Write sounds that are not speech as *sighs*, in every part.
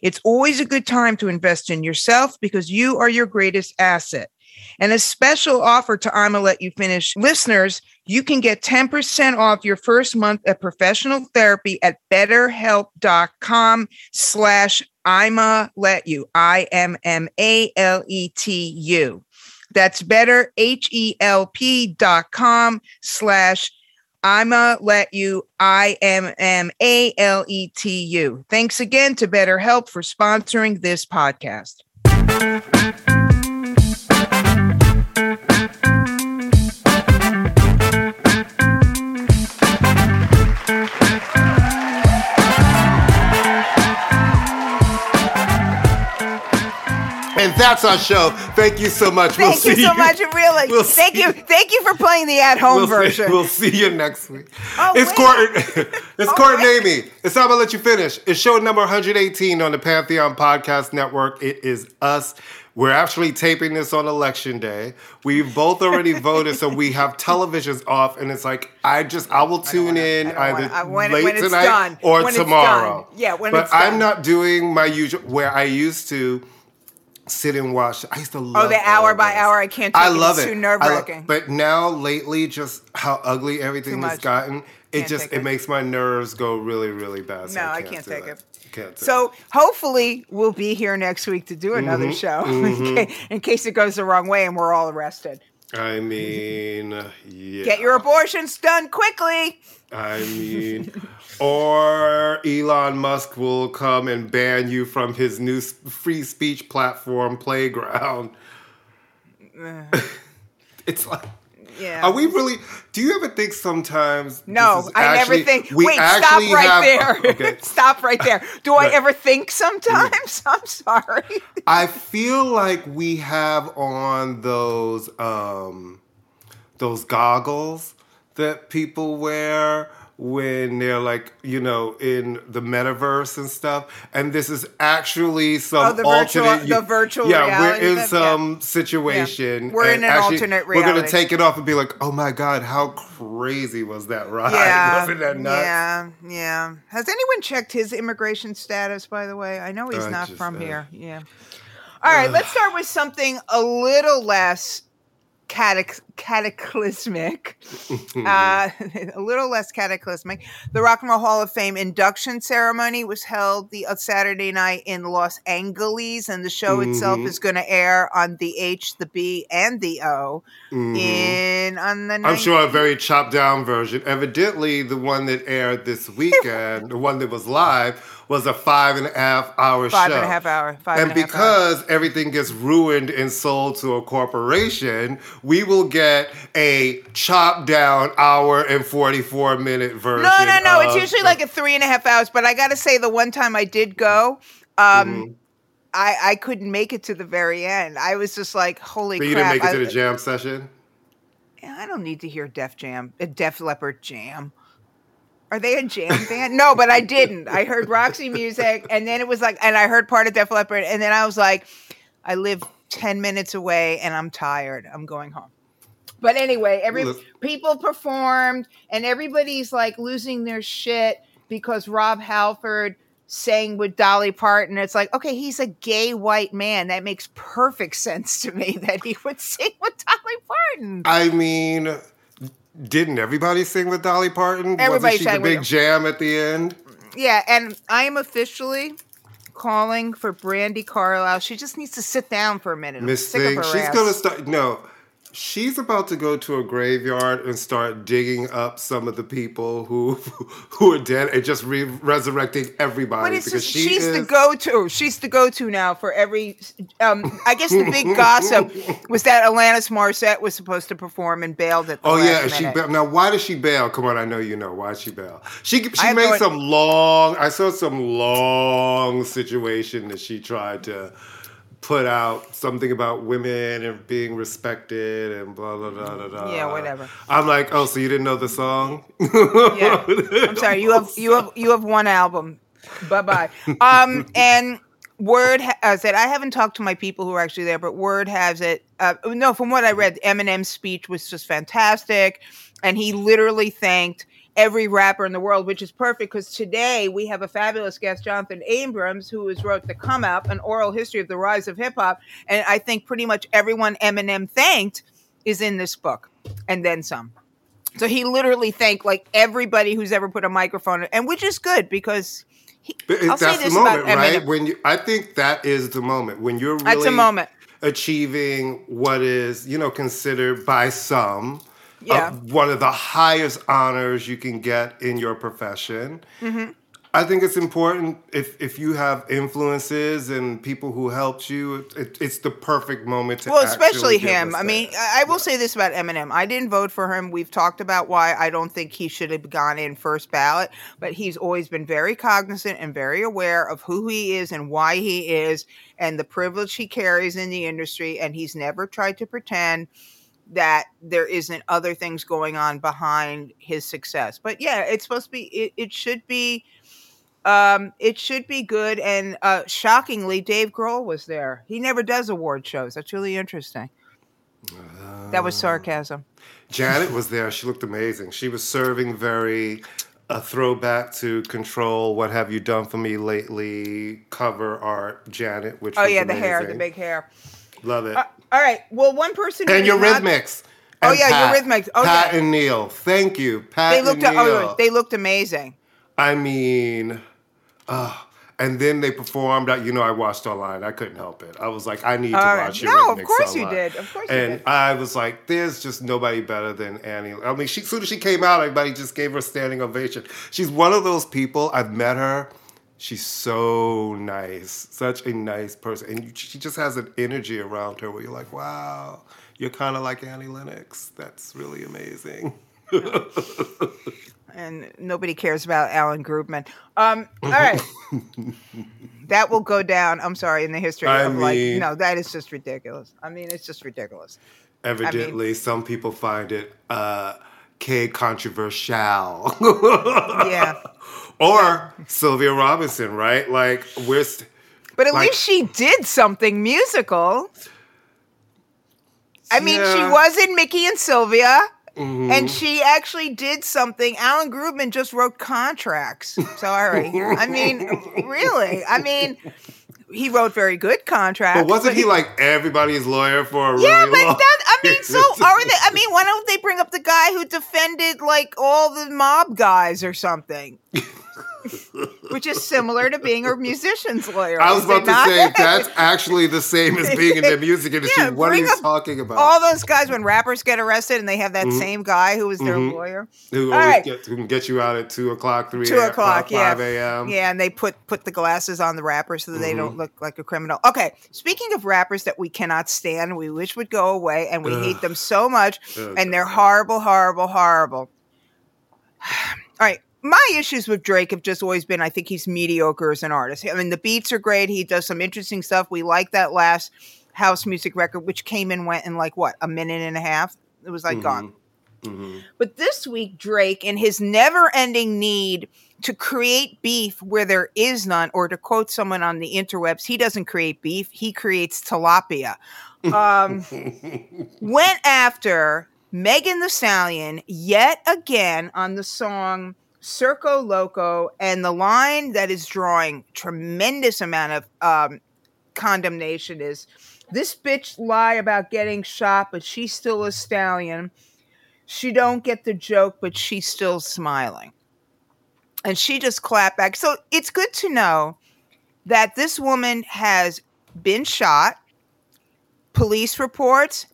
It's always a good time to invest in yourself because you are your greatest asset. And a special offer to I'ma Let You Finish listeners, you can get 10% off your first month of professional therapy at betterhelp.com slash I'ma Let You, I-M-M-A-L-E-T-U. That's better, H-E-L-P dot com slash I'ma let you, I M M A L E T U. Thanks again to BetterHelp for sponsoring this podcast. And that's our show. Thank you so much. We'll Thank you so much, really. We'll thank see- you, thank you for playing the at-home We'll version. see, we'll see you next week. Oh, it's. Court. *laughs* it's Oh, Court. Amy. It's time to let you finish. It's show number 118 on the Pantheon Podcast Network. It is us. We're actually taping this on election day. We've both already *laughs* voted, so we have televisions off, and it's like I just I will tune in I don't either wanna- I- when- late when it's tonight done. or When it's tomorrow. done. Yeah, when but I'm not doing my usual where I used to sit and watch. I used to love Oh, the hour by hour, I can't take I love It's it. too nerve-wracking. But now lately, just how ugly everything has gotten, it Can't just it. it. makes my nerves go really, really bad. So No, I I can't take that. it. Can't So hopefully we'll be here next week to do another Mm-hmm. show *laughs* ca- in case it goes the wrong way and we're all arrested. I *laughs* mean, yeah. Get your abortions done quickly. I mean, or Elon Musk will come and ban you from his new free speech platform, Playground. *laughs* it's like. Yeah. Are we really? Do you ever think sometimes? this No, is I actually- never think. we Wait, stop right have- there. *laughs* Okay. stop right there. Do I ever think sometimes? *laughs* I'm sorry. I feel like we have on those um those goggles that people wear when they're like, you know, in the metaverse and stuff. And this is actually some Oh, the virtual- alternate the virtual Yeah, we're in some situation. Yeah. We're in an actually, alternate reality. We're gonna take it off and be like, oh my god, how crazy was that ride? *laughs* Yeah, Wasn't that nuts? yeah, yeah. Has anyone checked his immigration status? By the way, I know he's I not just, from uh, here. Yeah. *sighs* All right, let's start with something a little less catac- cataclysmic, *laughs* uh, *laughs* a little less cataclysmic. The Rock and Roll Hall of Fame induction ceremony was held the uh, Saturday night in Los Angeles, and the show itself Mhm. is going to air on the H, the B, and the O Mhm. in on the. I'm sure a very chopped down version. Evidently, the one that aired this *laughs* weekend, the one that was live, was a five and a half hour Five show. and a half hour. Five and and a half hours. because everything gets ruined and sold to a corporation, we will get a chopped down hour and 44 minute version. No, no, no. It's usually the- like a three and a half hours. But I got to say, the one time I did go, um, Mhm. I I couldn't make it to the very end. I was just like, holy But you crap! didn't make it to the jam session? I don't need to hear Def Jam, a Def Leppard jam. Are they a jam band? No, but I didn't. I heard Roxy music, and then it was like, and I heard part of Def Leppard, and then I was like, I live ten minutes away, and I'm tired. I'm going home. But anyway, every people performed, and everybody's like losing their shit because Rob Halford sang with Dolly Parton. It's like, okay, he's a gay white man. That makes perfect sense to me *laughs* that he would sing with Dolly Parton. I mean, didn't everybody sing with Dolly Parton? Everybody Wasn't she the big jam at the end? Yeah, and I am officially calling for Brandi Carlile. She just needs to sit down for a minute. Miss Thing, she's ass. gonna start. No, she's about to go to a graveyard and start digging up some of the people who *laughs* who are dead and just re- resurrecting everybody because just, she she's is. the go-to. She's the go-to now for every. Um, I guess the big *laughs* gossip was that Alanis Morissette was supposed to perform and bailed at the Oh yeah, she bailed. now why did she bail? Come on, I know you know why she bail. She she made some long. I saw some long situation that she tried to put out something about women and being respected and blah blah blah blah blah. Yeah, whatever. I'm like, oh, so you didn't know the song? yeah. I'm sorry. You have you have you have one album. Bye bye. Um, *laughs* and word ha- it. I haven't talked to my people who are actually there, but word has it. Uh, no, from what I read, Eminem's speech was just fantastic, and he literally thanked every rapper in the world, which is perfect because today we have a fabulous guest, Jonathan Abrams, who has wrote The Come Up, an oral history of the rise of hip hop, and I think pretty much everyone Eminem thanked is in this book, and then some. So he literally thanked like everybody who's ever put a microphone, and which is good because he, I'll say that's the this moment, about right? Eminem. When you, I think that is the moment when you're That's really a moment. achieving what is, you know, considered by some Yeah. uh, one of the highest honors you can get in your profession. Mm-hmm. I think it's important if if you have influences and people who helped you. It, it's the perfect moment to. Well, especially him. I mean. I I will say this about Eminem. I didn't vote for him. We've talked about why I don't think he should have gone in first ballot, but he's always been very cognizant and very aware of who he is and why he is and the privilege he carries in the industry. And he's never tried to pretend that there isn't other things going on behind his success. But yeah, it's supposed to be, it, it should be. Um, it should be good, and uh, shockingly, Dave Grohl was there. He never does award shows. That's really interesting. That was sarcasm. Janet was there. She looked amazing. She was serving very a throwback to Control. What have you done for me lately? Cover art, Janet. Which Oh yeah, the hair, the big hair. love it. Uh, all right. Well, one person and did not-. Oh, yeah, Pat, Eurythmics. Oh, Pat yeah. and Neil. Thank you, Pat They and looked. Neil. Oh, they looked amazing. I mean, uh, and then they performed. You know, I watched online. I couldn't help it. I was like, I need to right. watch. Your no, of course you did. Of course you and did. I was like, there's just nobody better than Annie. I mean, she, as soon as she came out, everybody just gave her a standing ovation. She's one of those people. I've met her. She's so nice, such a nice person, and she just has an energy around her where you're like, wow, you're kind of like Annie Lennox. That's really amazing. *laughs* and nobody cares about Alan Grubman. Um, all right, *laughs* that will go down. I'm sorry in the history I of like mean- no, that is just ridiculous. I mean, it's just ridiculous. Evidently, some people find it uh, K controversial. Yeah, *laughs* or Sylvia Robinson, right? Like we're st- but at Like- least she did something musical. I mean, she Yeah. Mm-hmm. was in Mickey and Sylvia. And she actually did something. Alan Grubman just wrote contracts. Sorry. I mean, really. I mean, he wrote very good contracts. but wasn't he like everybody's lawyer for a Yeah, really but that I mean, so are they? I mean, why don't they bring up the guy who defended like all the mob guys or something? *laughs* Which is similar to being a musician's lawyer. I was about to not? say that's *laughs* actually the same as being in the music industry. Yeah, what are you talking about? All those guys when rappers get arrested and they have that same guy who was their Mhm. lawyer. who all always right. who can get you out at two o'clock, three Two a.m., o'clock, yeah, five a.m. yeah, and they put put the glasses on the rapper so that they Mm-hmm. don't look like a criminal. Okay, speaking of rappers that we cannot stand, we wish would go away, and we hate them so much, Ugh. and they're horrible, horrible, horrible. *sighs* All right. My issues with Drake have just always been I think he's mediocre as an artist. I mean, the beats are great. He does some interesting stuff. We like that last house music record, which came and went in like what, a minute and a half? It was like gone. But this week, Drake, in his never ending need to create beef where there is none, or to quote someone on the interwebs, he doesn't create beef, he creates tilapia. Um, *laughs* went after Megan Thee Stallion yet again on the song Circo Loco, and the line that is drawing tremendous amount of um, condemnation is this bitch lie about getting shot, but she's still a stallion. She don't get the joke, but she's still smiling. And she just clapped back. So it's good to know that this woman has been shot. Police reports.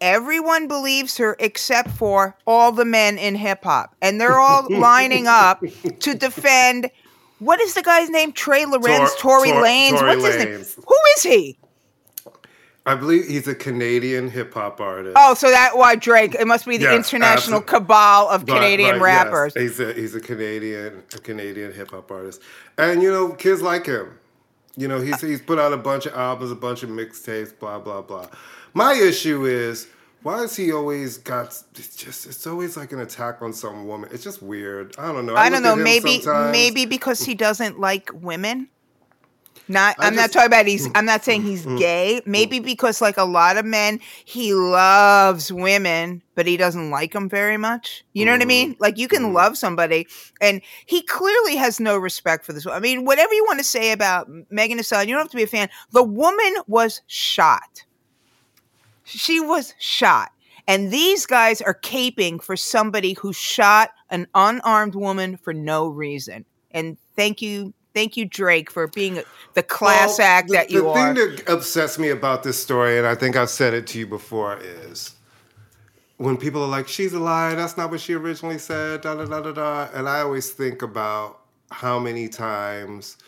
Everyone believes her except for all the men in hip hop. And they're all *laughs* lining up to defend what is the guy's name? Trey Lorenz, Tor- Tory Tor- Lanez. Tory What's his name? Who is he? I believe he's a Canadian hip hop artist. Oh, so that why Drake? It must be the Yes, international absolutely. cabal of Canadian but yes, rappers. he's a he's a Canadian a Canadian hip hop artist, and you know kids like him. You know he's he's put out a bunch of albums, a bunch of mixtapes, blah blah blah. My issue is why is he always got? It's just it's always like an attack on some woman. It's just weird. I don't know. I don't know. Maybe sometimes- maybe because he doesn't like women. Not. I I'm not talking about he's. I'm not saying mm, he's mm, gay. Mm. Maybe because like a lot of men, he loves women, but he doesn't like them very much. You know what I mean? Like you can love somebody, and he clearly has no respect for this. I mean, whatever you want to say about Megan Thee Stallion, you don't have to be a fan. The woman was shot. She was shot. And these guys are caping for somebody who shot an unarmed woman for no reason. And thank you, thank you, Drake, for being the class Well, act the, that you the are. The thing that upsets me about this story, and I think I've said it to you before, is when people are like, "She's a liar. That's not what she originally said." Da da da da da. And I always think about how many times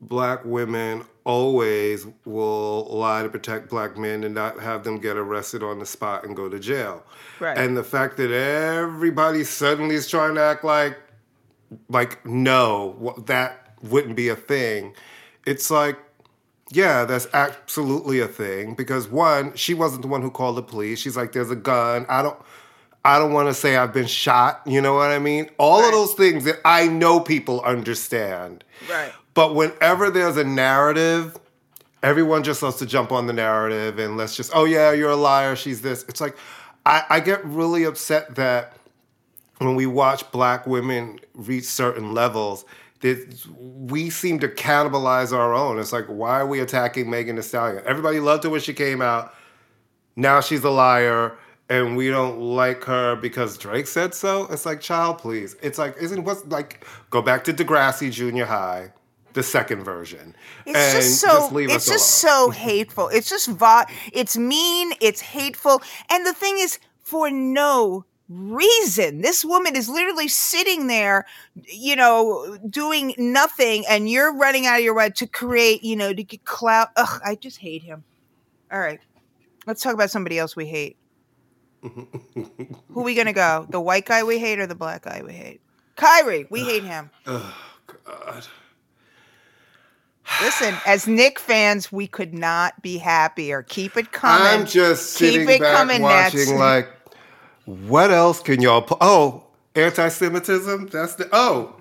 black women always will lie to protect black men and not have them get arrested on the spot and go to jail. Right. And the fact that everybody suddenly is trying to act like like no that wouldn't be a thing. It's like yeah that's absolutely a thing because one she wasn't the one who called the police. She's like there's a gun. I don't i don't want to say i've been shot. You know what i mean? All of those things that i know people understand. Right. But whenever there's a narrative everyone just loves to jump on the narrative and let's just oh yeah you're a liar she's this it's like i, I get really upset that when we watch black women reach certain levels, that we seem to cannibalize our own. It's like, why are we attacking Megan Thee Stallion? Everybody loved her when she came out. Now she's a liar, and we don't like her because Drake said so. It's like, child, please. It's like, isn't what's like? Go back to Degrassi Junior High, the second version, It's and just so leave it's us just alone. so hateful. It's just va- it's mean, it's hateful. And the thing is for no reason. This woman is literally sitting there, you know, doing nothing and you're running out of your way to create, you know, to get clout. Ugh, I just hate him. All right. Let's talk about somebody else we hate. *laughs* Who are we gonna go? The white guy we hate or the black guy we hate? Kyrie, we hate him. *sighs* Oh, God. Listen, as Knick fans, we could not be happier. Keep it coming. I'm just Keep sitting it back coming, watching Nets. like, what else can y'all? Pu- oh, anti-Semitism. That's the oh.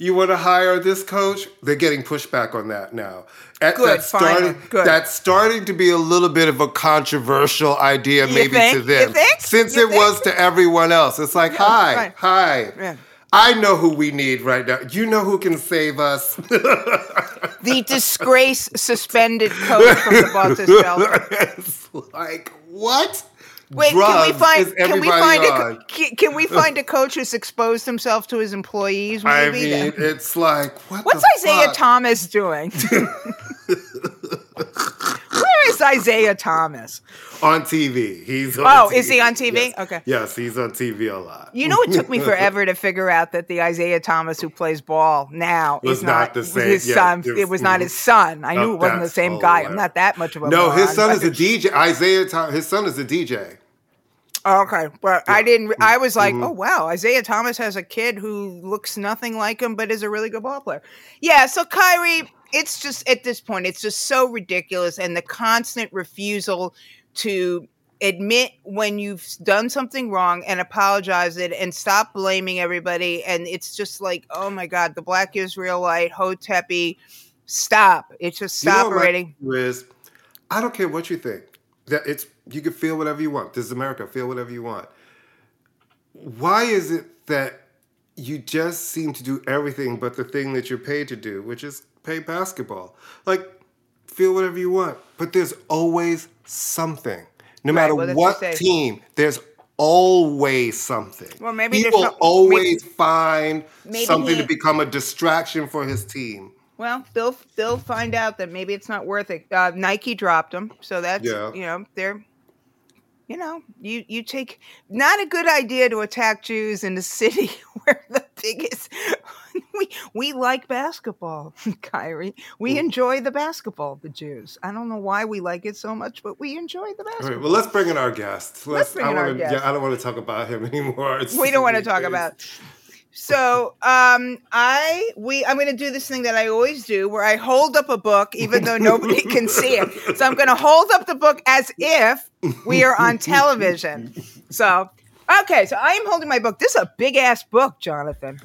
You want to hire this coach? They're getting pushback on that now. At- Good, that's starting. good. That's starting to be a little bit of a controversial idea, You maybe think? to them, think? since You it was to everyone else. It's like, hi, right. hi. Yeah. I know who we need right now. You know who can save us. *laughs* the disgrace suspended coach from the Boston Celtics. *laughs* it's like what? Wait, drugs can we find can we find a on? can, we find a coach who's exposed himself to his employees? I mean, it's like what What's Isaiah fuck? Thomas doing? *laughs* Where is Isaiah Thomas? on TV? He's on Oh, TV. is he on TV? Yes. Okay. Yes, he's on TV a lot. You know, it took me *laughs* forever to figure out that the Isaiah Thomas who plays ball now Was is not not, the same- his yeah, son. it was- It was not his son. I knew it wasn't the same guy. I'm not that much of a No, his son is a DJ. Isaiah, Thomas, his son is a DJ. Okay, but I didn't. I was like, Mm-hmm. oh wow, Isaiah Thomas has a kid who looks nothing like him, but is a really good ball player. Yeah, so Kyrie, it's just at this point, it's just so ridiculous, and the constant refusal to admit when you've done something wrong and apologize it and stop blaming everybody. And it's just like, oh my god, the Black Israelite Hotepi, stop! It's just You know stop what my already. I don't care what you think. That it's you can feel whatever you want. This is America. Feel whatever you want. Why is it that you just seem to do everything but the thing that you're paid to do, which is play basketball? Like, feel whatever you want, but there's always something. No Right, matter well, what what they say. team, there's always something. Well, maybe will no- always find maybe something he- to become a distraction for his team. Well, they'll they'll find out that maybe it's not worth it. Uh, Nike dropped him, so that's Yeah. you know they're, you know, you you take not a good idea to attack Jews in a *laughs* city where the biggest. *laughs* We we like basketball, *laughs* Kyrie. We Mm. enjoy the basketball. The Jews. I don't know why we like it so much, but we enjoy the basketball. right, well, let's bring in our guest. Let's, bring I in our wanna, guest. Yeah, I don't want to talk about him anymore. It's we don't want to talk about. So, um, I we I'm going to do this thing that I always do, where I hold up a book even though nobody can see it. So I'm going to hold up the book as if we are on television. So, okay, so I am holding my book. This is a big ass book, Jonathan.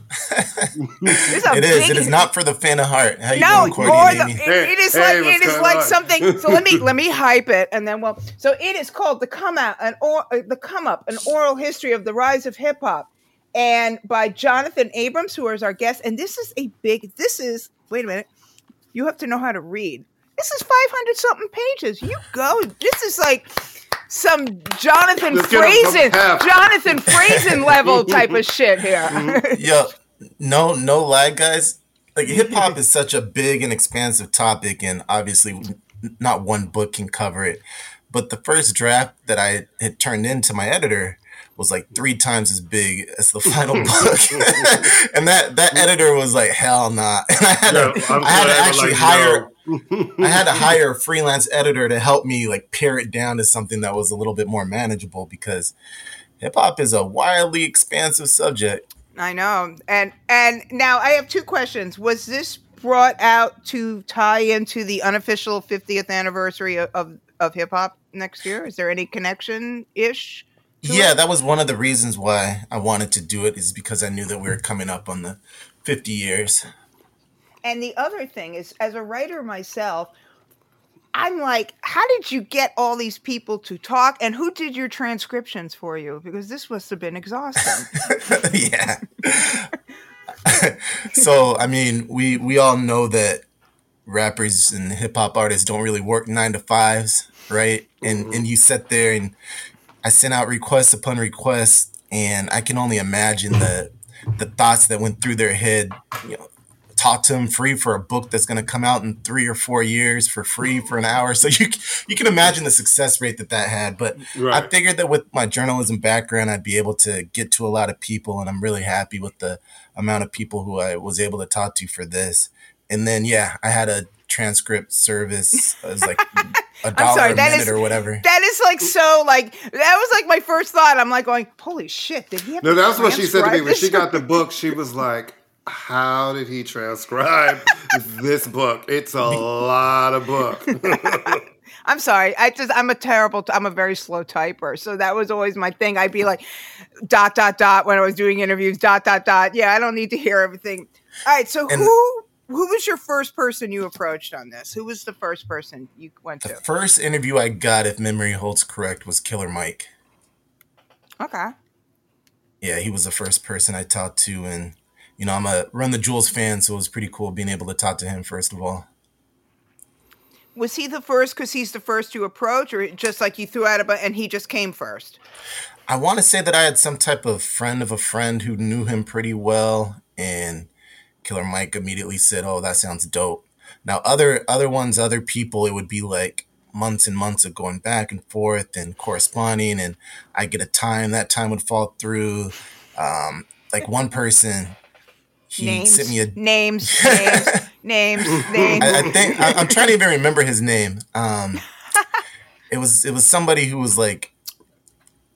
This is a It is. big- It is not for the faint of heart. How you no, doing, Courtney more the, it, it is hey, like what's it is like on? something. So let me *laughs* let me hype it, and then well, so it is called the come out an or uh, the come up an oral history of the rise of hip hop, and by Jonathan Abrams, who is our guest. And this is a big. This is wait a minute. You have to know how to read. This is five hundred something pages. You go. This is like some Jonathan Let's get him some Franzen, pep. Jonathan Franzen level *laughs* type of shit here. Mm-hmm. *laughs* Yo, no, no lie, guys. Like hip hop is such a big and expansive topic, and obviously, not one book can cover it. But the first draft that I had turned in to my editor was like three times as big as the *laughs* final book, *laughs* and that that editor was like, "Hell nah!" *laughs* And I had to, Yeah, I'm I had to actually like, hire. no. I had to hire a freelance editor to help me like pare it down to something that was a little bit more manageable because hip hop is a wildly expansive subject. I know. And and now I have two questions. Was this brought out to tie into the unofficial 50th anniversary of of, of hip hop next year? Is there any connection ish? Yeah, that was one of the reasons why I wanted to do it is because I knew that we were coming up on the 50 years. And the other thing is as a writer myself, I'm like, how did you get all these people to talk and who did your transcriptions for you? Because this must have been exhausting. *laughs* yeah. *laughs* so, I mean, we we all know that rappers and hip hop artists don't really work 9 to 5s, right? And mm-hmm. and you sit there and I sent out requests upon requests and I can only imagine the the thoughts that went through their head, you know, talk to them free for a book that's going to come out in three or four years for free for an hour. *laughs* So you you can imagine the success rate that that had. But I figured that with my journalism background, I'd be able to get to a lot of people, and I'm really happy with the amount of people who I was able to talk to for this. And then yeah, I had a transcript service. I was like *laughs* a dollar sorry, a that minute is- or whatever. that is like so like that was like my first thought. I'm like going, holy shit, did he have No, to that's what she said to me when she got the book. She was like, "How did he transcribe this book? It's a lot of book." *laughs* I'm sorry. I just I'm a terrible. I'm a very slow typer, so that was always my thing. I'd be like, dot dot dot when I was doing interviews. Dot dot dot. Yeah, I don't need to hear everything. All right. So And- who who was your first person you approached on this? Who was the first person you went The to? first interview I got, if memory holds correct, was Killer Mike. Okay. Yeah, he was the first person I talked to, and you know, I'm a Run the Jewels fan, so it was pretty cool being able to talk to him first of all. Was he the first because he's the first to approach, or just like you threw out a and he just came first? I want to say that I had some type of friend of a friend who knew him pretty well, and Killer Mike immediately said, "Oh, that sounds dope." Now, other other ones, other people, it would be like months and months of going back and forth and corresponding, and I get a time that time would fall through. Um, like one person, he names, sent me a names, *laughs* names, names, names. I, I think I, I'm trying to even remember his name. Um, it was it was somebody who was like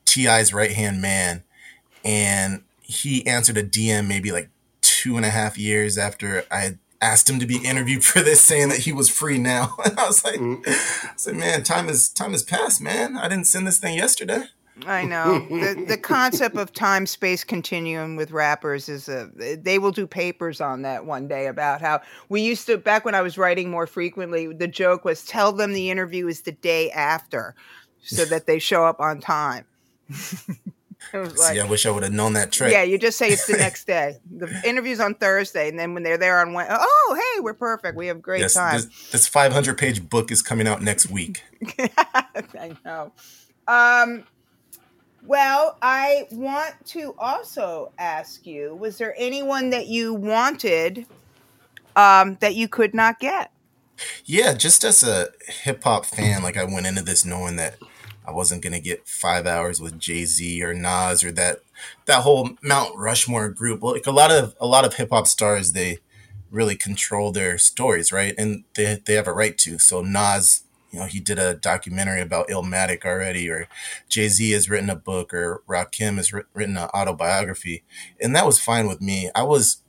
T.I.'s right hand man, and he answered a DM maybe like two and a half years after I asked him to be interviewed for this, saying that he was free now. *laughs* And I was like, mm. I said, man, time is time has passed, man. I didn't send this thing yesterday. I know the the *laughs* concept of time space continuum with rappers is a they will do papers on that one day about how we used to back when I was writing more frequently. The joke was tell them the interview is the day after, so that they show up on time. *laughs* was See, I wish I would have known that trick. yeah, you just say it's the *laughs* next day. The interview's on Thursday, and then when they're there on Wednesday, oh hey, we're perfect. We have great Yes, time. this, this 500 page book is coming out next week. *laughs* I know. Um, well, I want to also ask you: Was there anyone that you wanted um, that you could not get? Yeah, just as a hip hop fan, like I went into this knowing that I wasn't gonna get five hours with Jay Z or Nas or that that whole Mount Rushmore group. Like a lot of a lot of hip hop stars, they really control their stories, right? And they they have a right to. So Nas, you know, he did a documentary about Illmatic already, or Jay Z has written a book, or Rakim has writ- written an autobiography, and that was fine with me. I was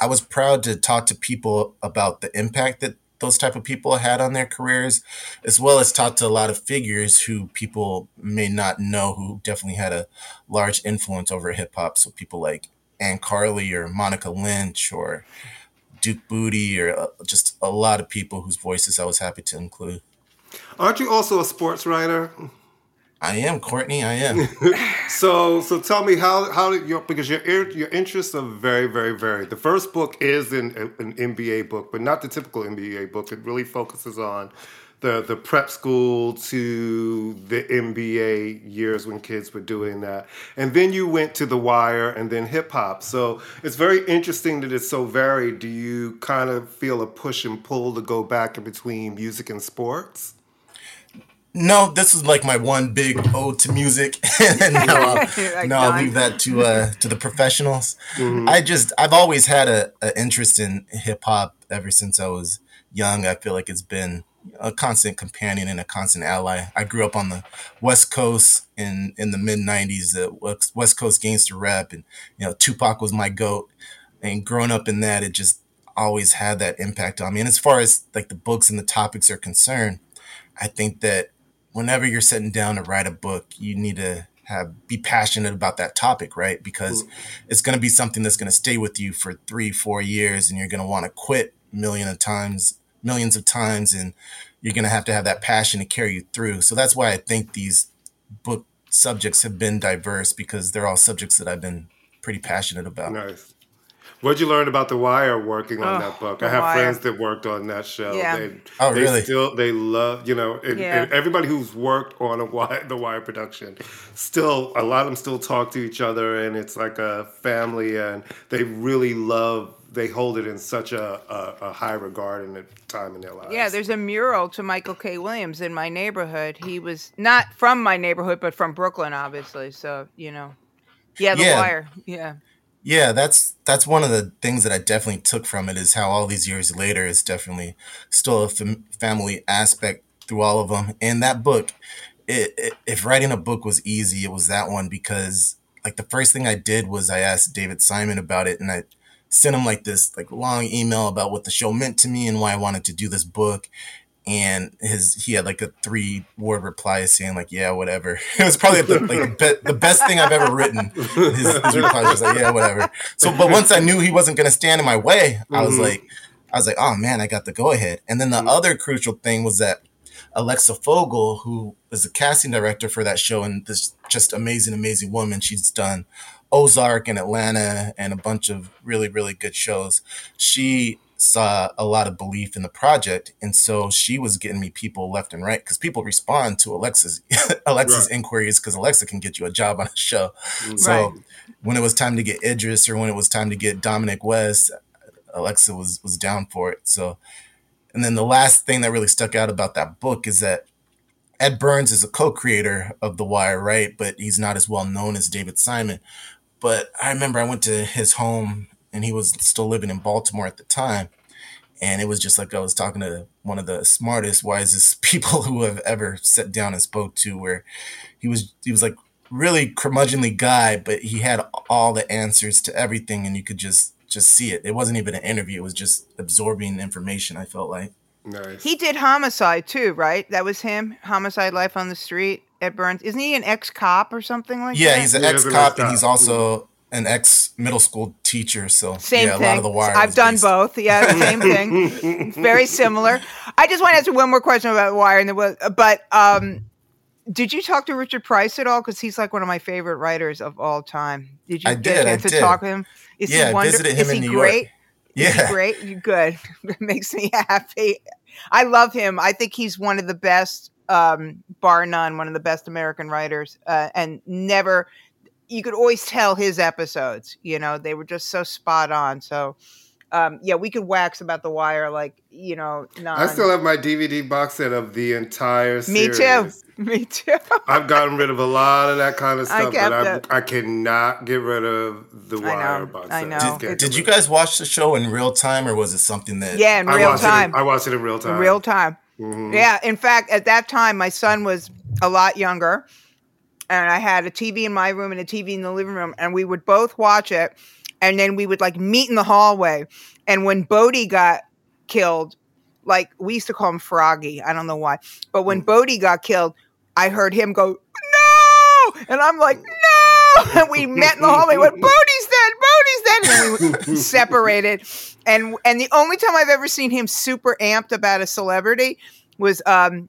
I was proud to talk to people about the impact that those type of people had on their careers, as well as talked to a lot of figures who people may not know who definitely had a large influence over hip hop. So people like Ann Carli or Monica Lynch or Duke Bootee or uh, just a lot of people whose voices I was happy to include. Aren't you also a sports writer? I am Courtney. I am. *laughs* So, so tell me how how did your because your your interests are very very varied. The first book is an, an NBA book, but not the typical NBA book. It really focuses on the the prep school to the NBA years when kids were doing that, and then you went to The Wire and then hip hop. So it's very interesting that it's so varied. Do you kind of feel a push and pull to go back in between music and sports? No, this is like my one big ode to music, *laughs* and now I'll, *laughs* Like now I'll leave that to uh, to the professionals. I just I've always had a, a interest in hip hop ever since I was young. I feel like it's been a constant companion and a constant ally. I grew up on the West Coast in in the mid '90s, the West West Coast gangster rap, and you know Tupac was my goat. And growing up in that, it just always had that impact on me. And as far as like the books and the topics are concerned, I think that whenever you're sitting down to write a book, you need to have be passionate about that topic, right? Because mm. it's going to be something that's going to stay with you for three, four years, and you're going to want to quit million of times, millions of times, and you're going to have to have that passion to carry you through. So that's why I think these book subjects have been diverse because they're all subjects that I've been pretty passionate about. Nice. What'd you learn about The Wire working on Oh, that book? I have Wire. friends that worked on that show. Yeah. They, Oh, they really? Still, they love you know, and, Yeah. and everybody who's worked on a Wire, the Wire production, still a lot of them still talk to each other, and it's like a family, and they really love. They hold it in such a, a, a high regard in a time in their lives. Yeah, there's a mural to Michael K. Williams in my neighborhood. He was not from my neighborhood, but from Brooklyn, obviously. So you know, yeah, The Yeah. Wire. Yeah, Yeah, that's that's one of the things that I definitely took from it is how all these years later, it's definitely still a fam- family aspect through all of them. And that book, it, it, if writing a book was easy, it was that one because like the first thing I did was I asked David Simon about it, and I sent him like this like long email about what the show meant to me and why I wanted to do this book. And his he had like a three word reply saying like yeah whatever. *laughs* It was probably the, like the, be- the best thing I've ever written. His, his reply was like yeah whatever. So but once I knew he wasn't going to stand in my way, I was Mhm. like I was like oh man I got the go ahead. And then the other crucial thing was that Alexa Fogel, who is the casting director for that show, and this just amazing, amazing woman. She's done Ozark and Atlanta and a bunch of really, really good shows. She saw a lot of belief in the project, and so she was getting me people left and right because people respond to Alexa's *laughs* Alexa's right. inquiries because Alexa can get you a job on a show. Mm. So when it was time to get Idris or when it was time to get Dominic West, Alexa was was down for it. So, and then the last thing that really stuck out about that book is that Ed Burns is a co-creator of The Wire, right? But he's not as well known as David Simon. But I remember I went to his home and he was still living in Baltimore at the time. And it was just like I was talking to one of the smartest, wisest *laughs* people who have ever sat down and spoke to, where he was he was like really curmudgeonly guy, but he had all the answers to everything, and you could just just see it. It wasn't even an interview; it was just absorbing information. I felt like. Nice. He did homicide too, right? That was him. Homicide, Life on the Street. Ed Burns. Isn't he an ex cop or something like yeah, that? Yeah, he's an ex cop, and he's also an ex middle school teacher. So same yeah, thing. A lot of the wire. I've done based. both. Yeah, *laughs* same thing. Very similar. I just want to ask one more question about Wire, and was, but um, did you talk to Richard Price at all? Because he's like one of my favorite writers of all time. Did you I get did, I to did. talk with him? Is yeah, he wonder- visited him Is in he New great? York. Yeah, great. Good. *laughs* makes me happy. I love him. I think he's one of the best, um, bar none, one of the best American writers, uh, and never. You could always tell his episodes. You know, they were just so spot on. So, um, yeah, we could wax about the Wire, like you know. Non- I still have my DVD box set of the entire Series. Me too. *laughs* Me too. I've gotten rid of a lot of that kind of stuff, kept but I. I cannot get rid of the I Wire know, box I know. Just It's- Did you guys watch the show in real time, or was it something that? Yeah, in it. I real time. It in, I watched it in real time. In real time. Mhm. Yeah. In fact, at that time, my son was a lot younger, and I had a TV in my room and a TV in the living room, and we would both watch it, and then we would like meet in the hallway. And when Bodie got killed, like we used to call him Froggy, I don't know why, but when Bodie got killed, I heard him go no, and I'm like no, *laughs* and we met in the hallway. Went Bodie's dead, Bodie's dead, and we *laughs* separated. And and the only time I've ever seen him super amped about a celebrity was um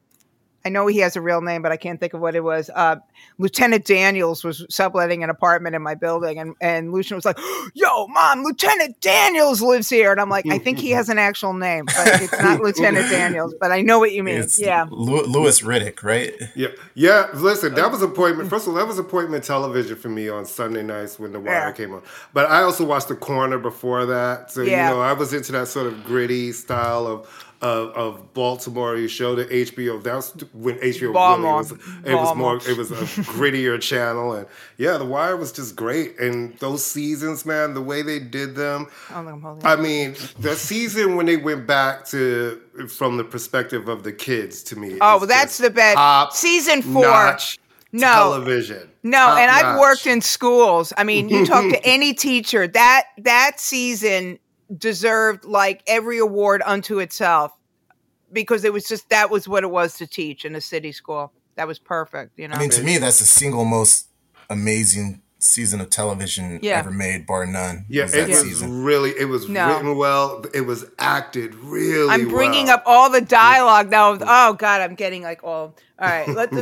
I know he has a real name, but I can't think of what it was. Uh, Lieutenant Daniels was subletting an apartment in my building, and, and Lucian was like, *gasps* Yo, mom, Lieutenant Daniels lives here. And I'm like, I think he has an actual name, but it's not *laughs* Lieutenant Daniels, but I know what you mean. It's yeah. Lew- Lewis Reddick, right? Yeah, yeah. Listen, that was appointment. First of all, that was appointment television for me on Sunday nights when The Wire Yeah. came on. But I also watched The Corner before that, so Yeah. you know I was into that sort of gritty style of of, of Baltimore. You showed at HBO. That was when HBO Baltimore. really was. It was more. It was a grittier channel, and yeah, The Wire was just great. And those seasons, man, the way they did them. Hold on, hold on. I mean, the season when they went back to from the perspective of the kids to me. Oh, well, that's the best. Season four. notch No. television. No, Top and I've worked in schools. I mean, you talk to *laughs* any teacher, that that season deserved like every award unto itself because it was just that was what it was to teach in a city school. That was perfect, you know. I mean, to me, that's the single most amazing season of television Yeah. ever made, bar none. Yeah, was it that was season. really. It was No. written well. It was acted really. I'm bringing well. up all the dialogue now. Oh God, I'm getting like all. All right, let's.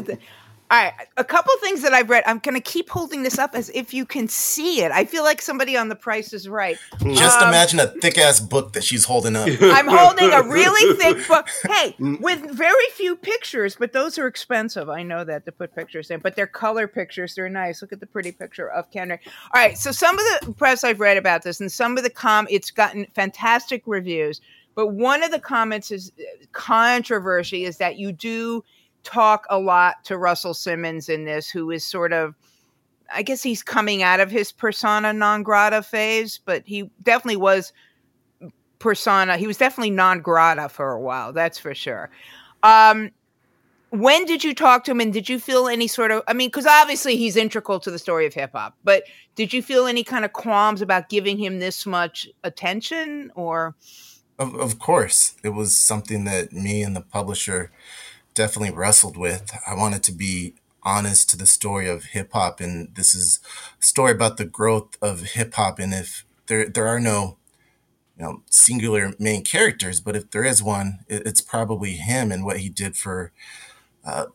All right, a couple things that I've read. I'm going to keep holding this up as if you can see it. I feel like somebody on The Price is Right. Just Um, imagine a thick ass book that she's holding up. *laughs* I'm holding a really thick book. *laughs* Hey, with very few pictures, but those are expensive. I know that to put pictures in, but they're color pictures. They're nice. Look at the pretty picture of Kendrick. All right, so some of the press I've read about this, and some of the com, it's gotten fantastic reviews. But one of the comments is uh, controversy is that you do talk a lot to Russell Simmons in this, who is sort of I guess he's coming out of his persona non grata phase, but he definitely was persona. He was definitely non grata for a while, that's for sure. Um, when did you talk to him and did you feel any sort of, I mean, because obviously he's integral to the story of hip hop, but did you feel any kind of qualms about giving him this much attention or? Of, of course, it was something that me and the publisher definitely wrestled with. I wanted to be honest to the story of hip hop, and this is a story about the growth of hip hop. And if there there are no you know singular main characters, but if there is one, it, it's probably him and what he did for uh,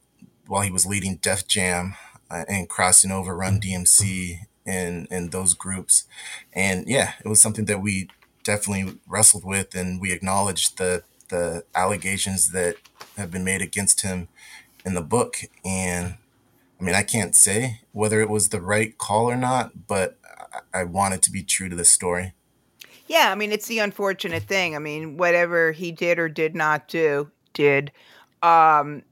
while he was leading Def Jam uh, and crossing over Run DMC and and those groups. And yeah, it was something that we definitely wrestled with, and we acknowledged the the allegations that have been made against him in the book. And I mean, I can't say whether it was the right call or not, but I, wanted to be true to the story. Yeah, I mean, it's the unfortunate thing. I mean, whatever he did or did not do, did. Um,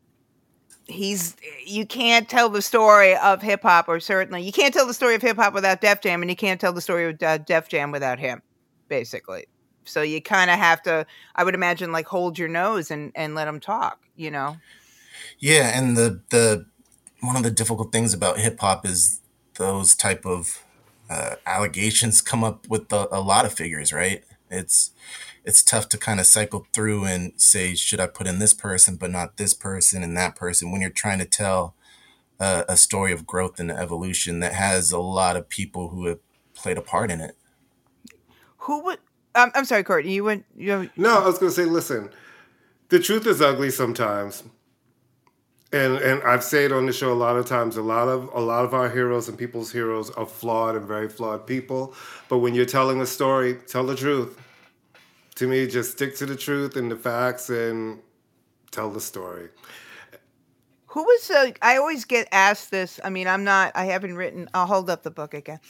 he's you can't tell the story of hip hop, or certainly you can't tell the story of hip hop without Def Jam, and you can't tell the story of uh, Def Jam without him, basically. So you kind of have to, I would imagine, like hold your nose and and let them talk. You know. Yeah, and the the one of the difficult things about hip hop is those type of uh, allegations come up with a, a lot of figures, right? It's it's tough to kind of cycle through and say, should I put in this person, but not this person and that person when you're trying to tell uh, a story of growth and evolution that has a lot of people who have played a part in it. Who would? Um, I'm sorry, Courtney. You went. You. No, I was going to say, listen, the truth is ugly sometimes. And and I've said on the show a lot of times, a lot of a lot of our heroes and people's heroes are flawed and very flawed people. But when you're telling a story, tell the truth to me, just stick to the truth and the facts and tell the story. Who was uh, I always get asked this. I mean, I'm not. I haven't written. I'll hold up the book again.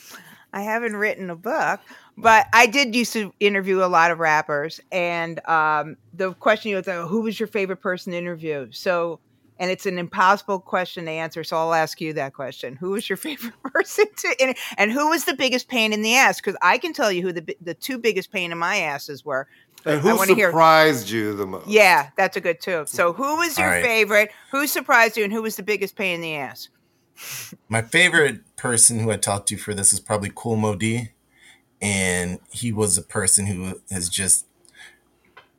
I haven't written a book, but I did used to interview a lot of rappers, and um, the question was, uh, "Who was your favorite person to interview?" So, and it's an impossible question to answer. So I'll ask you that question: Who was your *laughs* favorite person to, and, and who was the biggest pain in the ass? Because I can tell you who the the two biggest pain in my asses were. And who surprised hear, you the most? Yeah, that's a good too. So, who was your right. favorite? Who surprised you, and who was the biggest pain in the ass? My favorite person who I talked to for this is probably Kool Moe Dee, and he was a person who has just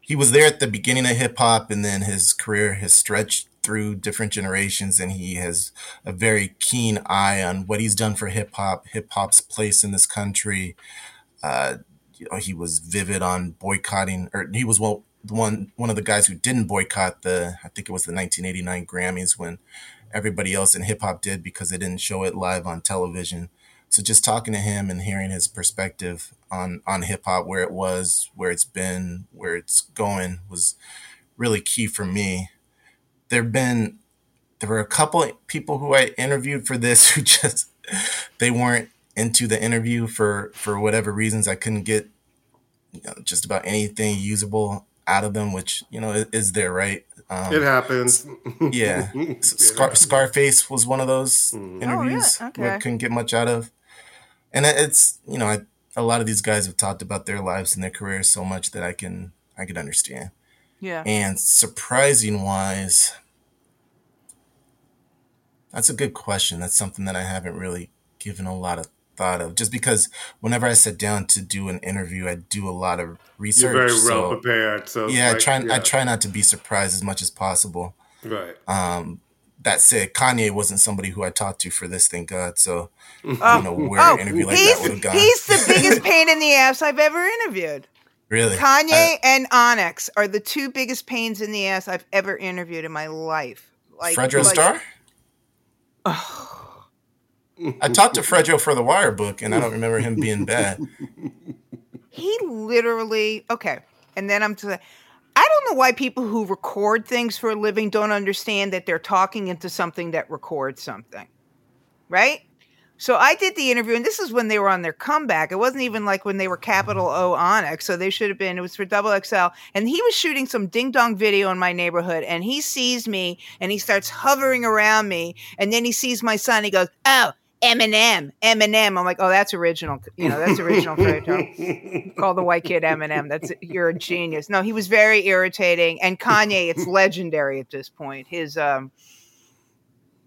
he was there at the beginning of hip hop, and then his career has stretched through different generations, and he has a very keen eye on what he's done for hip hop, hip hop's place in this country. Uh, he was vivid on boycotting, or he was well, one one of the guys who didn't boycott the I think it was the 1989 Grammys when everybody else in hip hop did because they didn't show it live on television. So just talking to him and hearing his perspective on on hip hop, where it was, where it's been, where it's going, was really key for me. There've been there were a couple people who I interviewed for this *laughs* who just they weren't into the interview for for whatever reasons I couldn't get you know, just about anything usable out of them, which you know is, is there, right? Um, it happens. yeah, *laughs* Scar- Scarface was one of those mm. interviews oh, yeah? okay. where I couldn't get much out of, and it's you know I, a lot of these guys have talked about their lives and their careers so much that I can I can understand. Yeah, and surprising wise, that's a good question. That's something that I haven't really given a lot of thought of just because whenever I sit down to do an interview, I do a lot of research. You're very well so, prepared. So yeah, like, I try yeah. I try not to be surprised as much as possible. Right. Um, that said, Kanye wasn't somebody who I talked to for this, thank God. So, oh, you know, where oh, an interview like that would have gone. He's the *laughs* biggest pain in the ass I've ever interviewed. Really? Kanye I, and Onyx are the two biggest pains in the ass I've ever interviewed in my life. Like Fredro like, Starr? Oh. I talked to Fredro for the Wire book, and I don't remember him being bad. He literally okay, and then I'm to. I don't know why people who record things for a living don't understand that they're talking into something that records something, right? So I did the interview, and this is when they were on their comeback. It wasn't even like when they were capital O Onyx, so they should have been. It was for Double XL, and he was shooting some ding dong video in my neighborhood, and he sees me, and he starts hovering around me, and then he sees my son. He goes, "Oh, Eminem, Eminem. I'm like, oh, that's original. You know, that's original Fredo. *laughs* Call the white kid Eminem. That's you're a genius. No, he was very irritating. And Kanye, it's *laughs* legendary at this point. His um,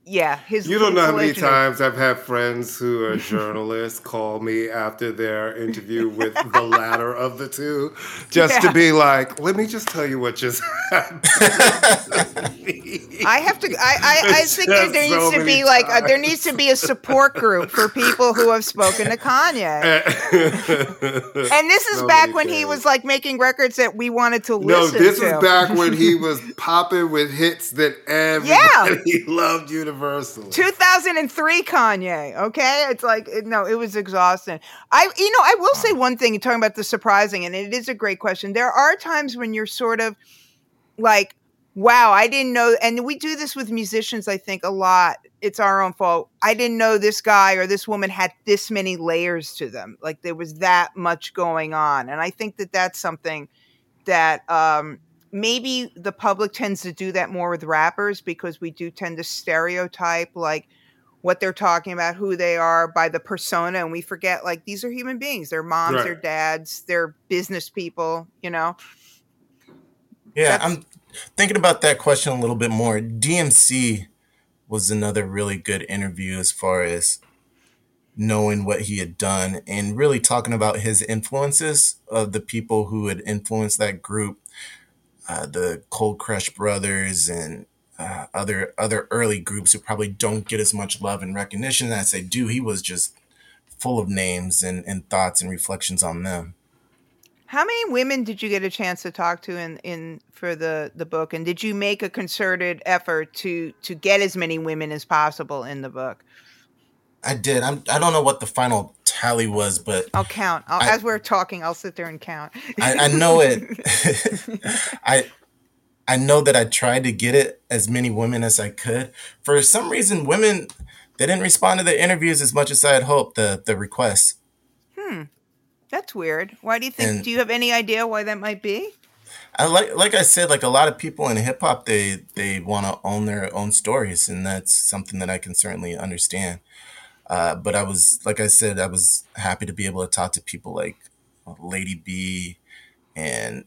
yeah, his. You don't know how many times I've had friends who are *laughs* journalists call me after their interview with the *laughs* latter of the two, just yeah. to be like, let me just tell you what just happened. I have to. I I, I think there needs so to be like a, there needs to be a support group for people who have spoken to Kanye. *laughs* and this is so back when he was like making records that we wanted to listen. No, this to. is back when he was popping with hits that everybody yeah. loved. Universal. 2003 Kanye. Okay, it's like no, it was exhausting. I you know I will say one thing. Talking about the surprising, and it is a great question. There are times when you're sort of like wow, I didn't know. And we do this with musicians, I think, a lot. It's our own fault. I didn't know this guy or this woman had this many layers to them. Like there was that much going on. And I think that that's something that um, maybe the public tends to do that more with rappers because we do tend to stereotype like what they're talking about, who they are by the persona. And we forget like these are human beings. They're moms, right. they're dads, they're business people, you know? Yeah, that's, I'm thinking about that question a little bit more, DMC was another really good interview as far as knowing what he had done and really talking about his influences of the people who had influenced that group, uh, the Cold Crush Brothers and uh, other other early groups who probably don't get as much love and recognition as they do. He was just full of names and, and thoughts and reflections on them. How many women did you get a chance to talk to in, in for the, the book? And did you make a concerted effort to to get as many women as possible in the book? I did. I'm I don't know what the final tally was, but I'll count. I'll, I, as we're talking, I'll sit there and count. I, I know it. *laughs* *laughs* I I know that I tried to get it as many women as I could. For some reason, women they didn't respond to the interviews as much as I had hoped. The the requests. Hmm. That's weird. Why do you think? And do you have any idea why that might be? I like, like I said, like a lot of people in hip hop, they they want to own their own stories, and that's something that I can certainly understand. Uh, but I was, like I said, I was happy to be able to talk to people like Lady B and